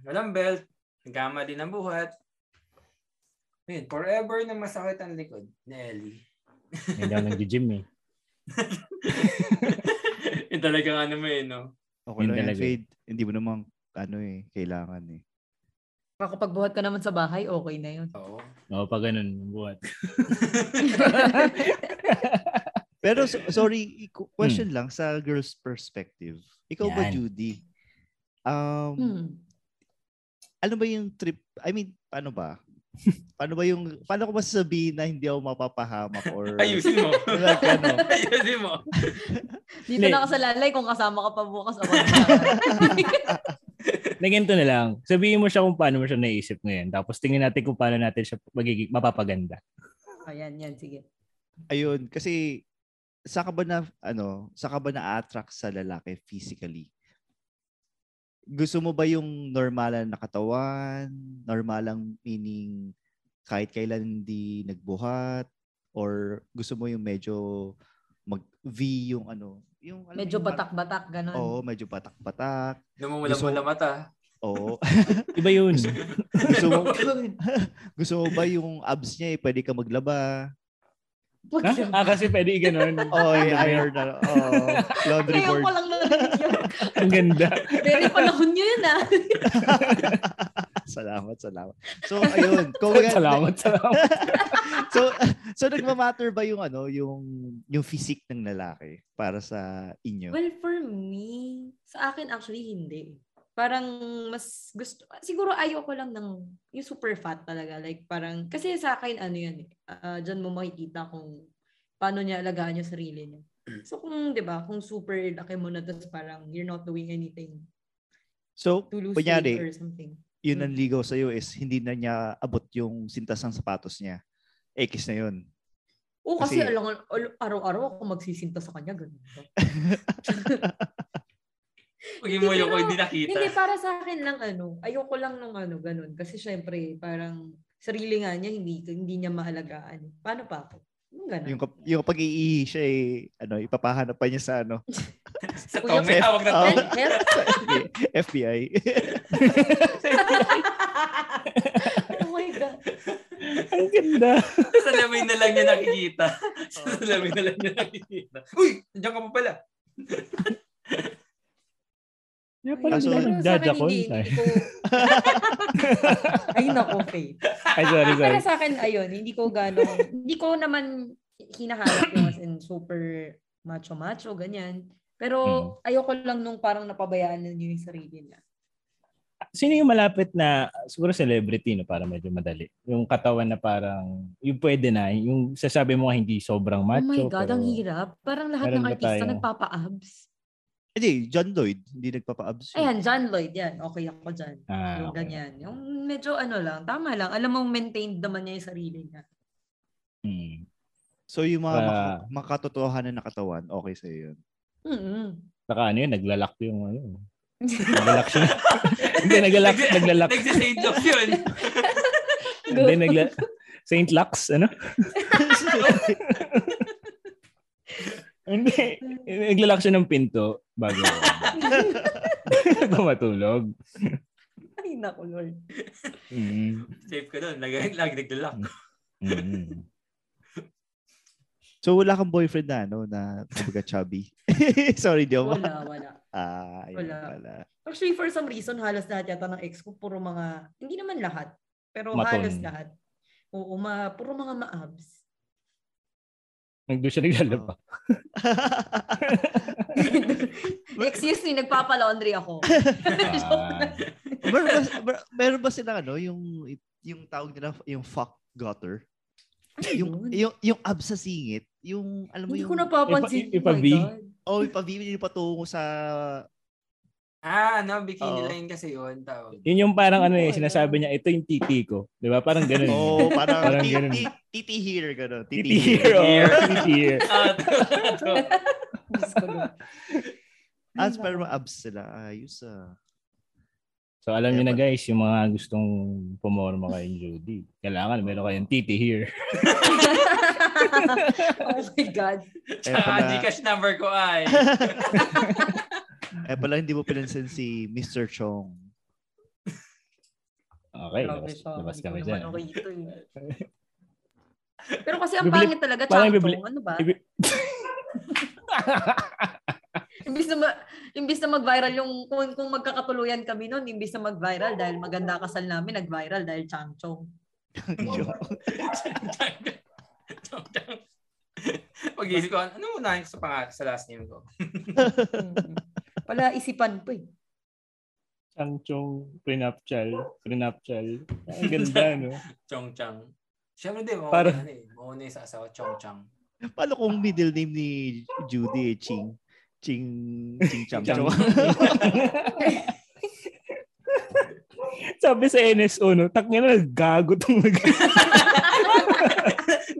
Walang belt, nagkamali ng buhat. Ayan, forever na masakit ang likod ni Ellie. Hindi ako nag-gym eh. Yung talagang ano mo eh, no? Okay Yun lang yan, talaga. Fade. Hindi mo naman, ano eh, kailangan eh. Kapag buhat ka naman sa bahay, okay na yun. Oo. Oo, pag ganun, buhat. Pero so- sorry, question lang sa girl's perspective. Ikaw ba, Yan. Judy? Um, Hmm. ano ba yung trip? I mean, ano ba? paano ba yung, paano ko masasabihin na hindi ako mapapahamak or Ayusin mo. like ano? Ayusin mo. Dito Hindi. na ka sa lalay kung kasama ka pa bukas. Ako Na ganito na lang. Sabihin mo siya kung paano mo siya naisip ngayon. Tapos tingnan natin kung paano natin siya magiging mapapaganda. Ayan, yan, sige. Ayun, kasi sa ka ba na, ano, sa ka ba na-attract sa lalaki physically? Gusto mo ba yung normalan na katawan? Normalang meaning kahit kailan hindi nagbuhat? Or gusto mo yung medyo mag-V yung ano? Yung, alam mo Medyo yung- batak-batak, ganun. Oo, medyo batak-batak. Namumula-mula mata. Oo. Iba yun. gusto mo gusto mo ba yung abs niya eh, pwede ka maglaba? Ah, kasi pwede. Oo, oh, iron na. Oo, laundry Ngayon board. ko lang narinig yun. Ang ganda. Pero yung panahon nyo yun ah. salamat, salamat. So, ayun. Kung salamat, salamat. so, so nagma-matter ba yung ano, yung yung physique ng lalaki para sa inyo? Well, for me, sa akin actually hindi. Parang mas gusto, siguro ayoko lang ng yung super fat talaga. Like parang, kasi sa akin ano yun eh, ah, dyan mo makikita kung paano niya alagaan yung sarili niya. So kung, di ba, kung super laki mo na tapos parang you're not doing anything So, to lose kunyari, or something. yun ang ligaw sa'yo is hindi na niya abot yung sintas ng sapatos niya. X na yun. Oo, kasi, Kasi- alam, al- araw-araw ako magsisinta sa kanya. Ganun. Pag mo yung ko hindi nakita. Hindi, para sa akin lang ano, ayoko lang ng ano, ganun. Kasi syempre, parang sarili nga niya, hindi, hindi niya maalagaan. Paano pa ako? Yung ganun. Yung, yung pag iihi siya eh, ano, ipapahanap pa niya sa ano, Sa Tom, may hawak na Oh. Tom. FBI. oh my God. Ang ganda. Sa salamin na lang niya nakikita. Sa salamin na lang niya nakikita. Uy! Nandiyan ka pa pala. Kaya pala Kaso- nagdadakon. hindi, hindi ko... Ay, nako, Faith. Ay, sorry, sorry. Pero sa akin, ayun, hindi ko gano'ng, hindi ko naman hinahanap yung as in super macho-macho, ganyan. Pero ayoko lang nung parang napabayaan na niyo yung sarili niya. Sino yung malapit na, siguro celebrity, no, para medyo madali. Yung katawan na parang, yung pwede na, yung sasabi mo nga hindi sobrang oh macho. my God, pero- ang hirap. Parang lahat ng artista tayo? nagpapa-abs. Hindi, John Lloyd, hindi nagpapa-abs. Ayan, John Lloyd, yan. Okay ako dyan. Ah, yung okay. ganyan. Yung medyo ano lang, tama lang. Alam mo, maintained naman niya yung sarili niya. Hmm. So yung mga maka- makatotohanan na katawan, okay sa'yo yun. Mm-mm. Saka ano yun, naglalak yung ano. Naglalak siya. hindi, naglalak, naglalak. Nagsisaint of yun. Hindi, nagla... Saint Lux, ano? Hindi. Naglalak siya ng pinto bago bago matulog. Ay, naku, Lord. Mm. Safe ka doon. Lagi, lagi naglalak. Mm. So wala kang boyfriend na, no, na kumbaga chubby. Sorry, di ako. Wala, wala. Ah, Wala. pala. Actually, for some reason, halos lahat yata ng ex ko, puro mga, hindi naman lahat, pero Maton. halos lahat. Oo, ma, puro mga ma-abs. Nagdo siya naglalaba. Excuse me, nagpapalaundry ako. Ah. meron ba, mer- meron ba sila ano, yung yung tawag nila yung fuck gutter? Yung yung yung abs sa singit, yung alam mo Hindi yung ko napapansin. Ipa- oh my ipa-V? God. oh, ipabibi nila patungo sa Ah, no, bikini Oo. line kasi yun. Tawag. Yun yung parang ano eh, Oo, sinasabi niya, ito yung titi ko. Di ba? Parang ganun. oh, parang, Parang ganun. ti- titi here gano'n. Titi, Titi here. oh. Titi here. Ah, ito, ito. Diyos ko, Lord. Ah, Ay, pero nako. abs sila. Ayos ah. So alam niyo na guys, yung mga gustong pumorma kay Judy, kailangan meron kayong titi here. oh my God. Tsaka pala. Gcash number ko ay. Eh pala hindi mo pinansin si Mr. Chong. Okay, Grabe labas, siya. labas Hindi kami ko dyan. naman okay ito eh. Pero kasi ang Bibili- pangit talaga, parang bibili- Ano ba? Ibi- Imbis na, ma- imbis na mag-viral yung, kung, kung magkakatuluyan kami noon, imbis na mag-viral dahil maganda kasal namin, nag-viral dahil Changchong. Pag-isip ko, ano unahin ko sa pangalan sa last name ko? Wala isipan po eh. Changchong, prenuptial, prenuptial. Ang ganda, no? Chong Chang. Siyempre din, mauna Para- ano eh. Mauna yung sa asawa, Chong Chang. Paano kung middle name ni Judy eh, Ching? Ching, Ching Chang Chang. Chong. Sabi sa NSO, no? Tak na gago tong nag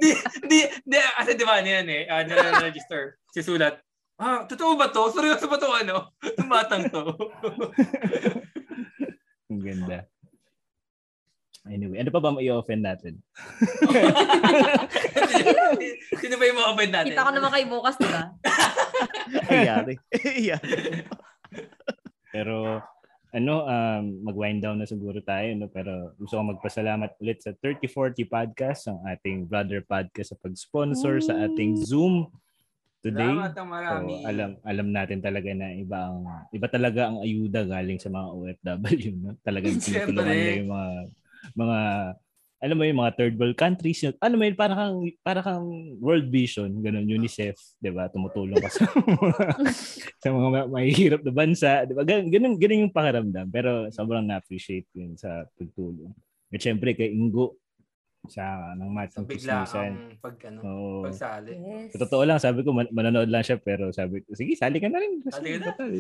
di, di, di, kasi di ba ano yan eh, uh, register si Sulat. Ah, totoo ba to? Seryoso ba to ano? Itong batang to. Ang ganda. Anyway, ano pa ba mai-offend natin? Sino ba yung mga offend natin? Kita ko naman kayo bukas, di ba? Ayari. Ayari. Pero ano, um, mag-wind down na siguro tayo. No? Pero gusto ko magpasalamat ulit sa 3040 Podcast, ang ating brother podcast sa pag-sponsor sa ating Zoom today. Salamat ang marami. So, alam alam natin talaga na iba ang iba talaga ang ayuda galing sa mga OFW no. Talagang tinutulungan nila yung mga mga alam mo yung mga third world countries yun. Alam mo yun, para kang, para kang World Vision, ganun, UNICEF, di ba? Tumutulong ka sa mga, sa mga ma- mahihirap na bansa, di ba? Ganun, ganun, yung pakiramdam. Pero sobrang na-appreciate ko yun sa pagtulong. At syempre, kay Ingo, sa ng match So, ng bigla ang pag, ano, Oo. pagsali. Yes. Sa totoo lang, sabi ko, man- manonood lang siya, pero sabi ko, sige, sali ka na rin. Kasi Sali ka na. total,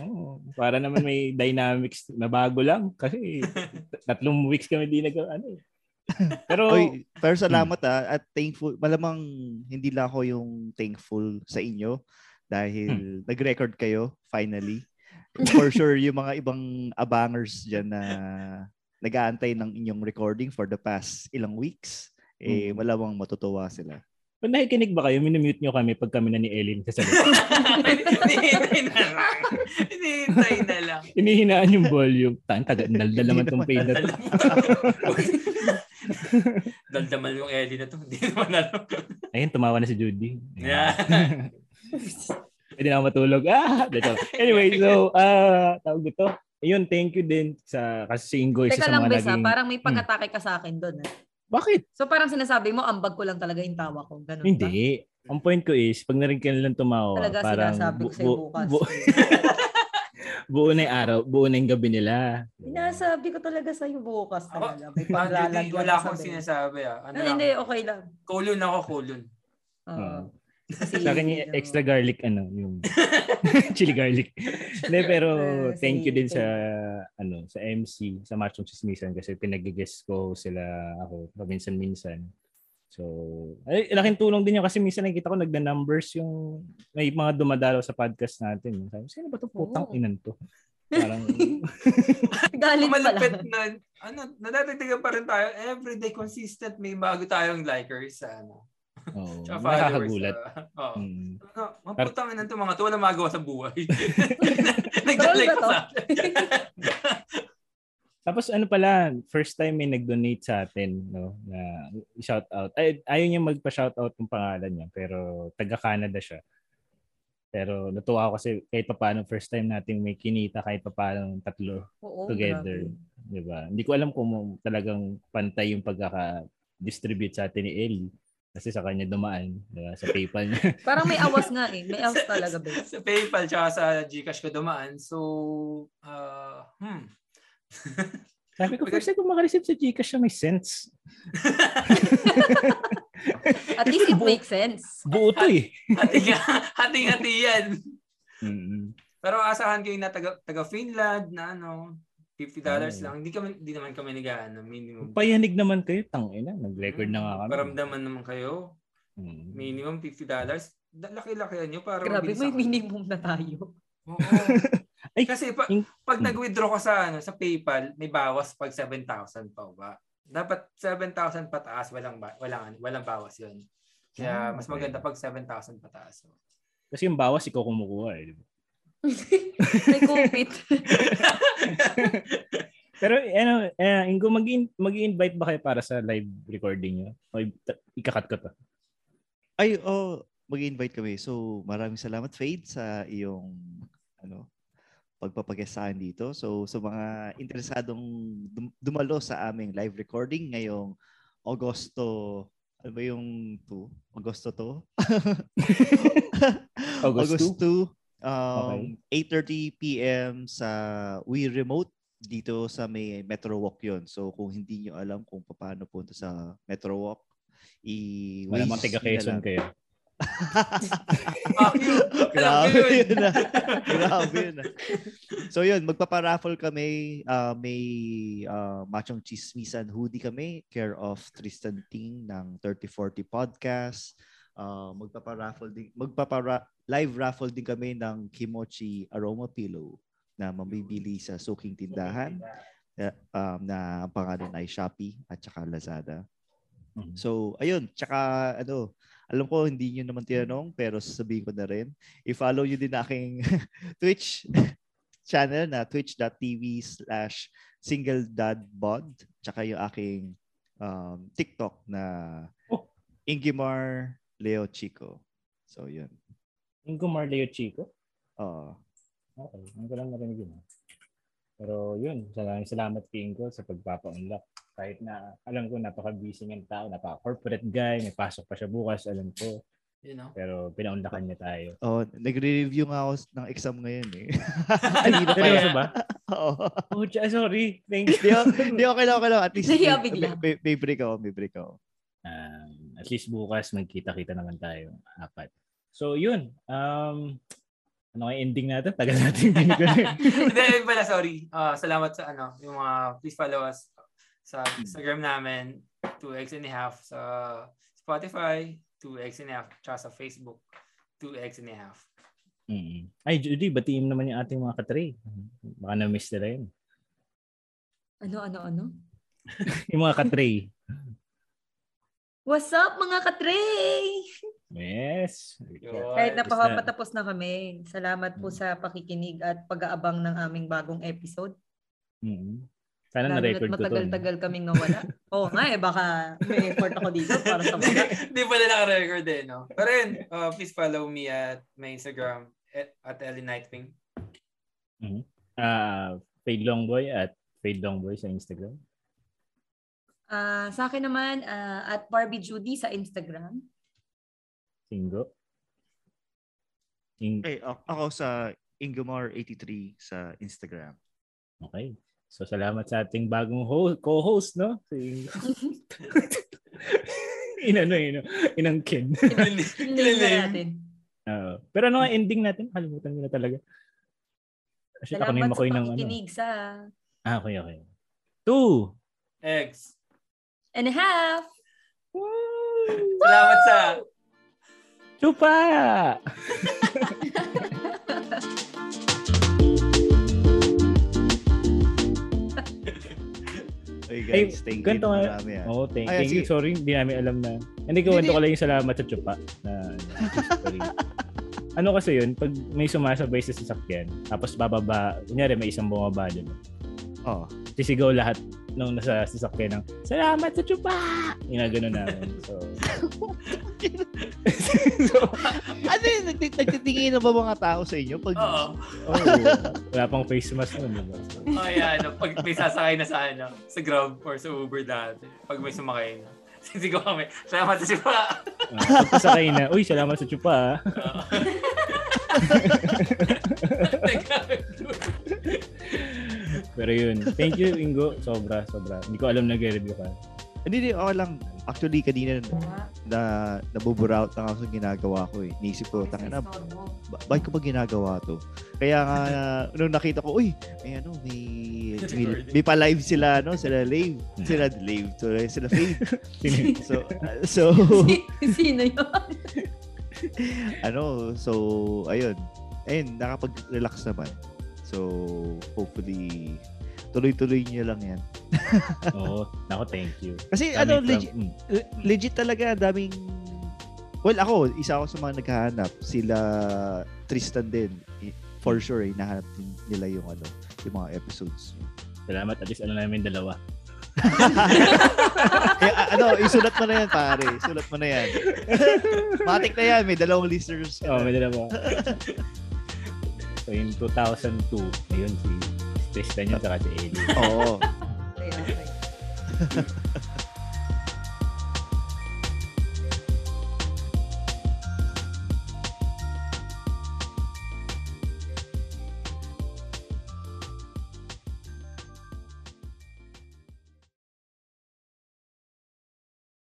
Oo. Para naman may dynamics na bago lang. Kasi tatlong weeks kami di nag ano eh. Pero, Oy, pero salamat ah at thankful. Malamang hindi lang ako yung thankful sa inyo dahil nag-record kayo finally. For sure yung mga ibang abangers diyan na nag-aantay ng inyong recording for the past ilang weeks, eh Hmm. malamang matutuwa sila. pag nakikinig ba kayo, minumute nyo kami pag kami na ni Ellen sa salita. Hinihintay na lang. Hinihintay na lang. Inihinaan yung volume. Tan, taga, daldal naman tong pain na to. Daldamal yung Ellie na to. Hindi naman alam. Ayun, tumawa na si Judy. Yeah. Pwede na ako matulog. Ah! Anyway, so, ah, tawag dito. Ayun, thank you din sa, kasi si Ingo, isa Teka sa lang, mga Bes, ha? naging... parang may pag-atake ka sa akin doon. Bakit? So parang sinasabi mo, ambag ko lang talaga yung tawa ko. Ganun ba? Hindi. Ang point ko is, pag narinig ka nilang tumawa, Talaga parang sinasabi ko bu- sa'yo bu- bukas. bu- buo na yung araw, buo na yung gabi nila. Sinasabi ko talaga sa'yo bukas Ako, talaga. May Ah, paglalagyan wala akong sabi. sinasabi ah. Ano Hindi, okay lang. Kulon ako, kulon. Oo. Kasi, Sa akin yung extra garlic, ano, yung chili garlic. Hindi, pero Eh, thank you din sa, ano, sa MC, sa Machong Chismisan kasi pinag-guest ko sila ako paminsan-minsan. So, ay, laking tulong din yun kasi minsan nakikita ko nagda-numbers yung may mga dumadalaw sa podcast natin. Sabi, sino ba to putang Oo. inan to? Parang, Galit pala. Malapit na, ano, nadadagdagan pa rin tayo. Everyday consistent, may bago tayong likers sa ano. Oh, Tsaka followers. nakakagulat. sa- Oo. Mm. Ano, maputang ina to mga to, wala magawa sa buhay. Pa to? sa. Tapos ano pala, first time may nag-donate sa atin, no, na shout out. Ay, ayaw niya magpa-shout out ng pangalan niya, pero taga Canada siya. Pero natuwa ako kasi kahit pa paano first time nating may kinita kahit pa paano tatlo, Oo, together. grabe. 'di ba? Hindi ko alam kung talagang pantay yung pagkaka-distribute sa atin ni Ellie kasi sa kanya dumaan, 'di ba? Sa PayPal niya. Parang may awas nga eh. May awas talaga, Bes. sa PayPal tsaka sa Gcash ko dumaan. So, uh, hmm. Sabi ko, first time ko makareceive sa Gcash siya may sense. At least it makes sense. Buo to eh. Hating, hating-hati yan. Mm-mm. Pero asahan kayo na taga, taga Finland na ano, $50 Oh. lang. Hindi kami hindi naman kami nag-ano, minimum. Payanig naman kayo, tangina. Nag-record na nga kami. Paramdaman naman kayo. Mm. Minimum $50. Da- Laki-laki nyo para Grabe, mabilis may ako. minimum na tayo. Oo. Ay, Kasi pa, in- pag Hmm. nag-withdraw ka sa ano sa PayPal, may bawas pag 7,000 pa ba? Dapat 7,000 pataas, walang ba- walang walang bawas 'yon. Kaya Ah, mas maganda pag 7,000 pataas. Kasi yung bawas, ikaw kumukuha eh. di ba? may kupit. Pero ano, eh, Ingo, mag mag-invite ba kayo para sa live recording nyo? O ikakat ko to. Ay, oh, mag-invite kami. So, maraming salamat, Fade, sa iyong ano, pagpapagest sa akin dito. So, sa mga interesadong dum- dumalo sa aming live recording ngayong Agosto, ano ba yung 2? Agosto to? August August 2. Um, 8.30 p.m. sa We Remote dito sa may Metro Walk yon. So kung hindi nyo alam kung paano punta sa Metro Walk, i Malamang tiga Quezon kayo. Grabe yun. yun ah. Grabe yun ah. So yun, magpaparaffle kami. ah, may ah, Machong Chismisan hoodie kami. Care of Tristan Ting ng 3040 Podcast. Ah, magpaparaffle din, magpapara, live raffle din kami ng Kimochi Aroma Pillow na mabibili sa suking tindahan eh, um, na ang pangalan ay Shopee at saka Lazada. Mhm. So, ayun. Tsaka, ano, alam ko hindi nyo naman tinanong, pero sasabihin ko na rin. I-follow nyo din aking Twitch channel na twitch.tv slash singledadbod. Tsaka yung aking um, TikTok na Oh. Ingimar Leo Chico. So, yun. Ingo Marleo Chico. Oo. Okay, ang ko lang narinig yun. ah. Pero yun, salamat, salamat kay Ingo sa pagpapa-unlock. Kahit na alam ko napaka-busy ng tao, napaka-corporate guy, may pasok pa siya bukas, alam ko. You know? Pero pinaunlakan niya tayo. Oh, nagre-review nga ako ng exam ngayon eh. Seryoso yan. ba? Oo. Oh, sorry. Thank you. Di, di okay lang, okay lang. At least may, bigla. may, may break ako, may break ako. At least bukas magkita-kita naman tayo. Apat. So yun. Um, ano kaya ending natin? Tagal natin na. Hindi, pala, sorry. Ah, salamat sa ano, yung mga, please follow us sa Instagram namin, 2x and a half, sa Spotify, 2x and a half, tsaka sa Facebook, 2x and a half. Mm. Ay, Judy, batiin naman yung ating mga katray. Baka na-miss nila yun. Ano, ano, ano? Yung mga katray. What's up mga katray? Yes. Kahit Basta- napapatapos na kami, salamat po sa pakikinig at pag-aabang ng aming bagong episode. Mm. Sana Lalo na-record ko to. matagal-tagal kaming nawala. Oo nga eh, baka may effort ako dito para sa mga. Hindi pala naka-record eh, no? Pero yun, uh, please follow me at my Instagram at, at Ellie Nightwing. Ah, Fade Longboy at Fade Longboy sa Instagram. Ah, sa akin naman, ah, at Barbie Judy sa Instagram. Singo. Ing- Eh, a- ako sa Ingomar83 sa Instagram. okay. So, salamat sa ating bagong ho- co-host, no? Si Inano, ino, inangkin. Na natin. Oo. pero ano nga ending natin? Kalimutan ko na talaga. Kasi ako na Salamat yung sa makoy ng ano. pakikinig sa Ah, okay, okay. Two. Eggs. And a half. Salamat sa Chupa! Ay Ay, guys, thank you ganito na marami ah. Oo, thank, Ay, thank you. Sorry, hindi namin alam na. Hindi ko Hindi, ko lang yung salamat sa Chupa. Na, sorry. ano kasi yun, pag may sumasabay sa sasakyan, tapos bababa, kunyari may isang bumaba dun, Oh. sisigaw lahat nung nasa sasakyan ng, Salamat sa Chupa! Yung gano'n namin. So, so Ano yun? Nagti- Nagtitingin na ba mga tao sa inyo? Pag, Oo. oh, wala pang face mask nun. Diba? So, Oh, yeah, ano, pag may sasakay na sa ano, sa Grab or sa Uber dati, pag may sumakay na, sisigaw kami, salamat sa sipa. uh, pagpasakay na, Uy, salamat sa Chupa! ah." Pero yun, thank you Ingo. Sobra, sobra. Hindi ko alam nag-review ka. Hindi, hindi, okay lang. Actually, kanina na nabuburaut lang ako sa ginagawa ko eh. Niisip ko, tanga na, ba- bakit ko ba ginagawa to? Kaya nga, nung nakita ko, uy, may ano, may, may, may pa-live sila, no? Sila live. Sila live. So, sila fade. So, uh, so, Sino yun? ano, so, ayun. Ayun, nakapag-relax naman. So, hopefully, tuloy-tuloy niyo lang yan. Oo, nako, thank you. Kasi, Kami ano, from- legit, mm, le- legit talaga, daming Well, ako, isa ako sa mga naghahanap. Sila Tristan din. For sure, eh, nahanap din nila yung ano, yung mga episodes. Salamat, at least ano namin dalawa. eh, ano, isulat mo na yan, pare. Isulat mo na yan. Matik na yan, may dalawang listeners. Oo, na. may dalawa. So, in 2002, ngayon si Tristan yun, saka si Ellie. Oo.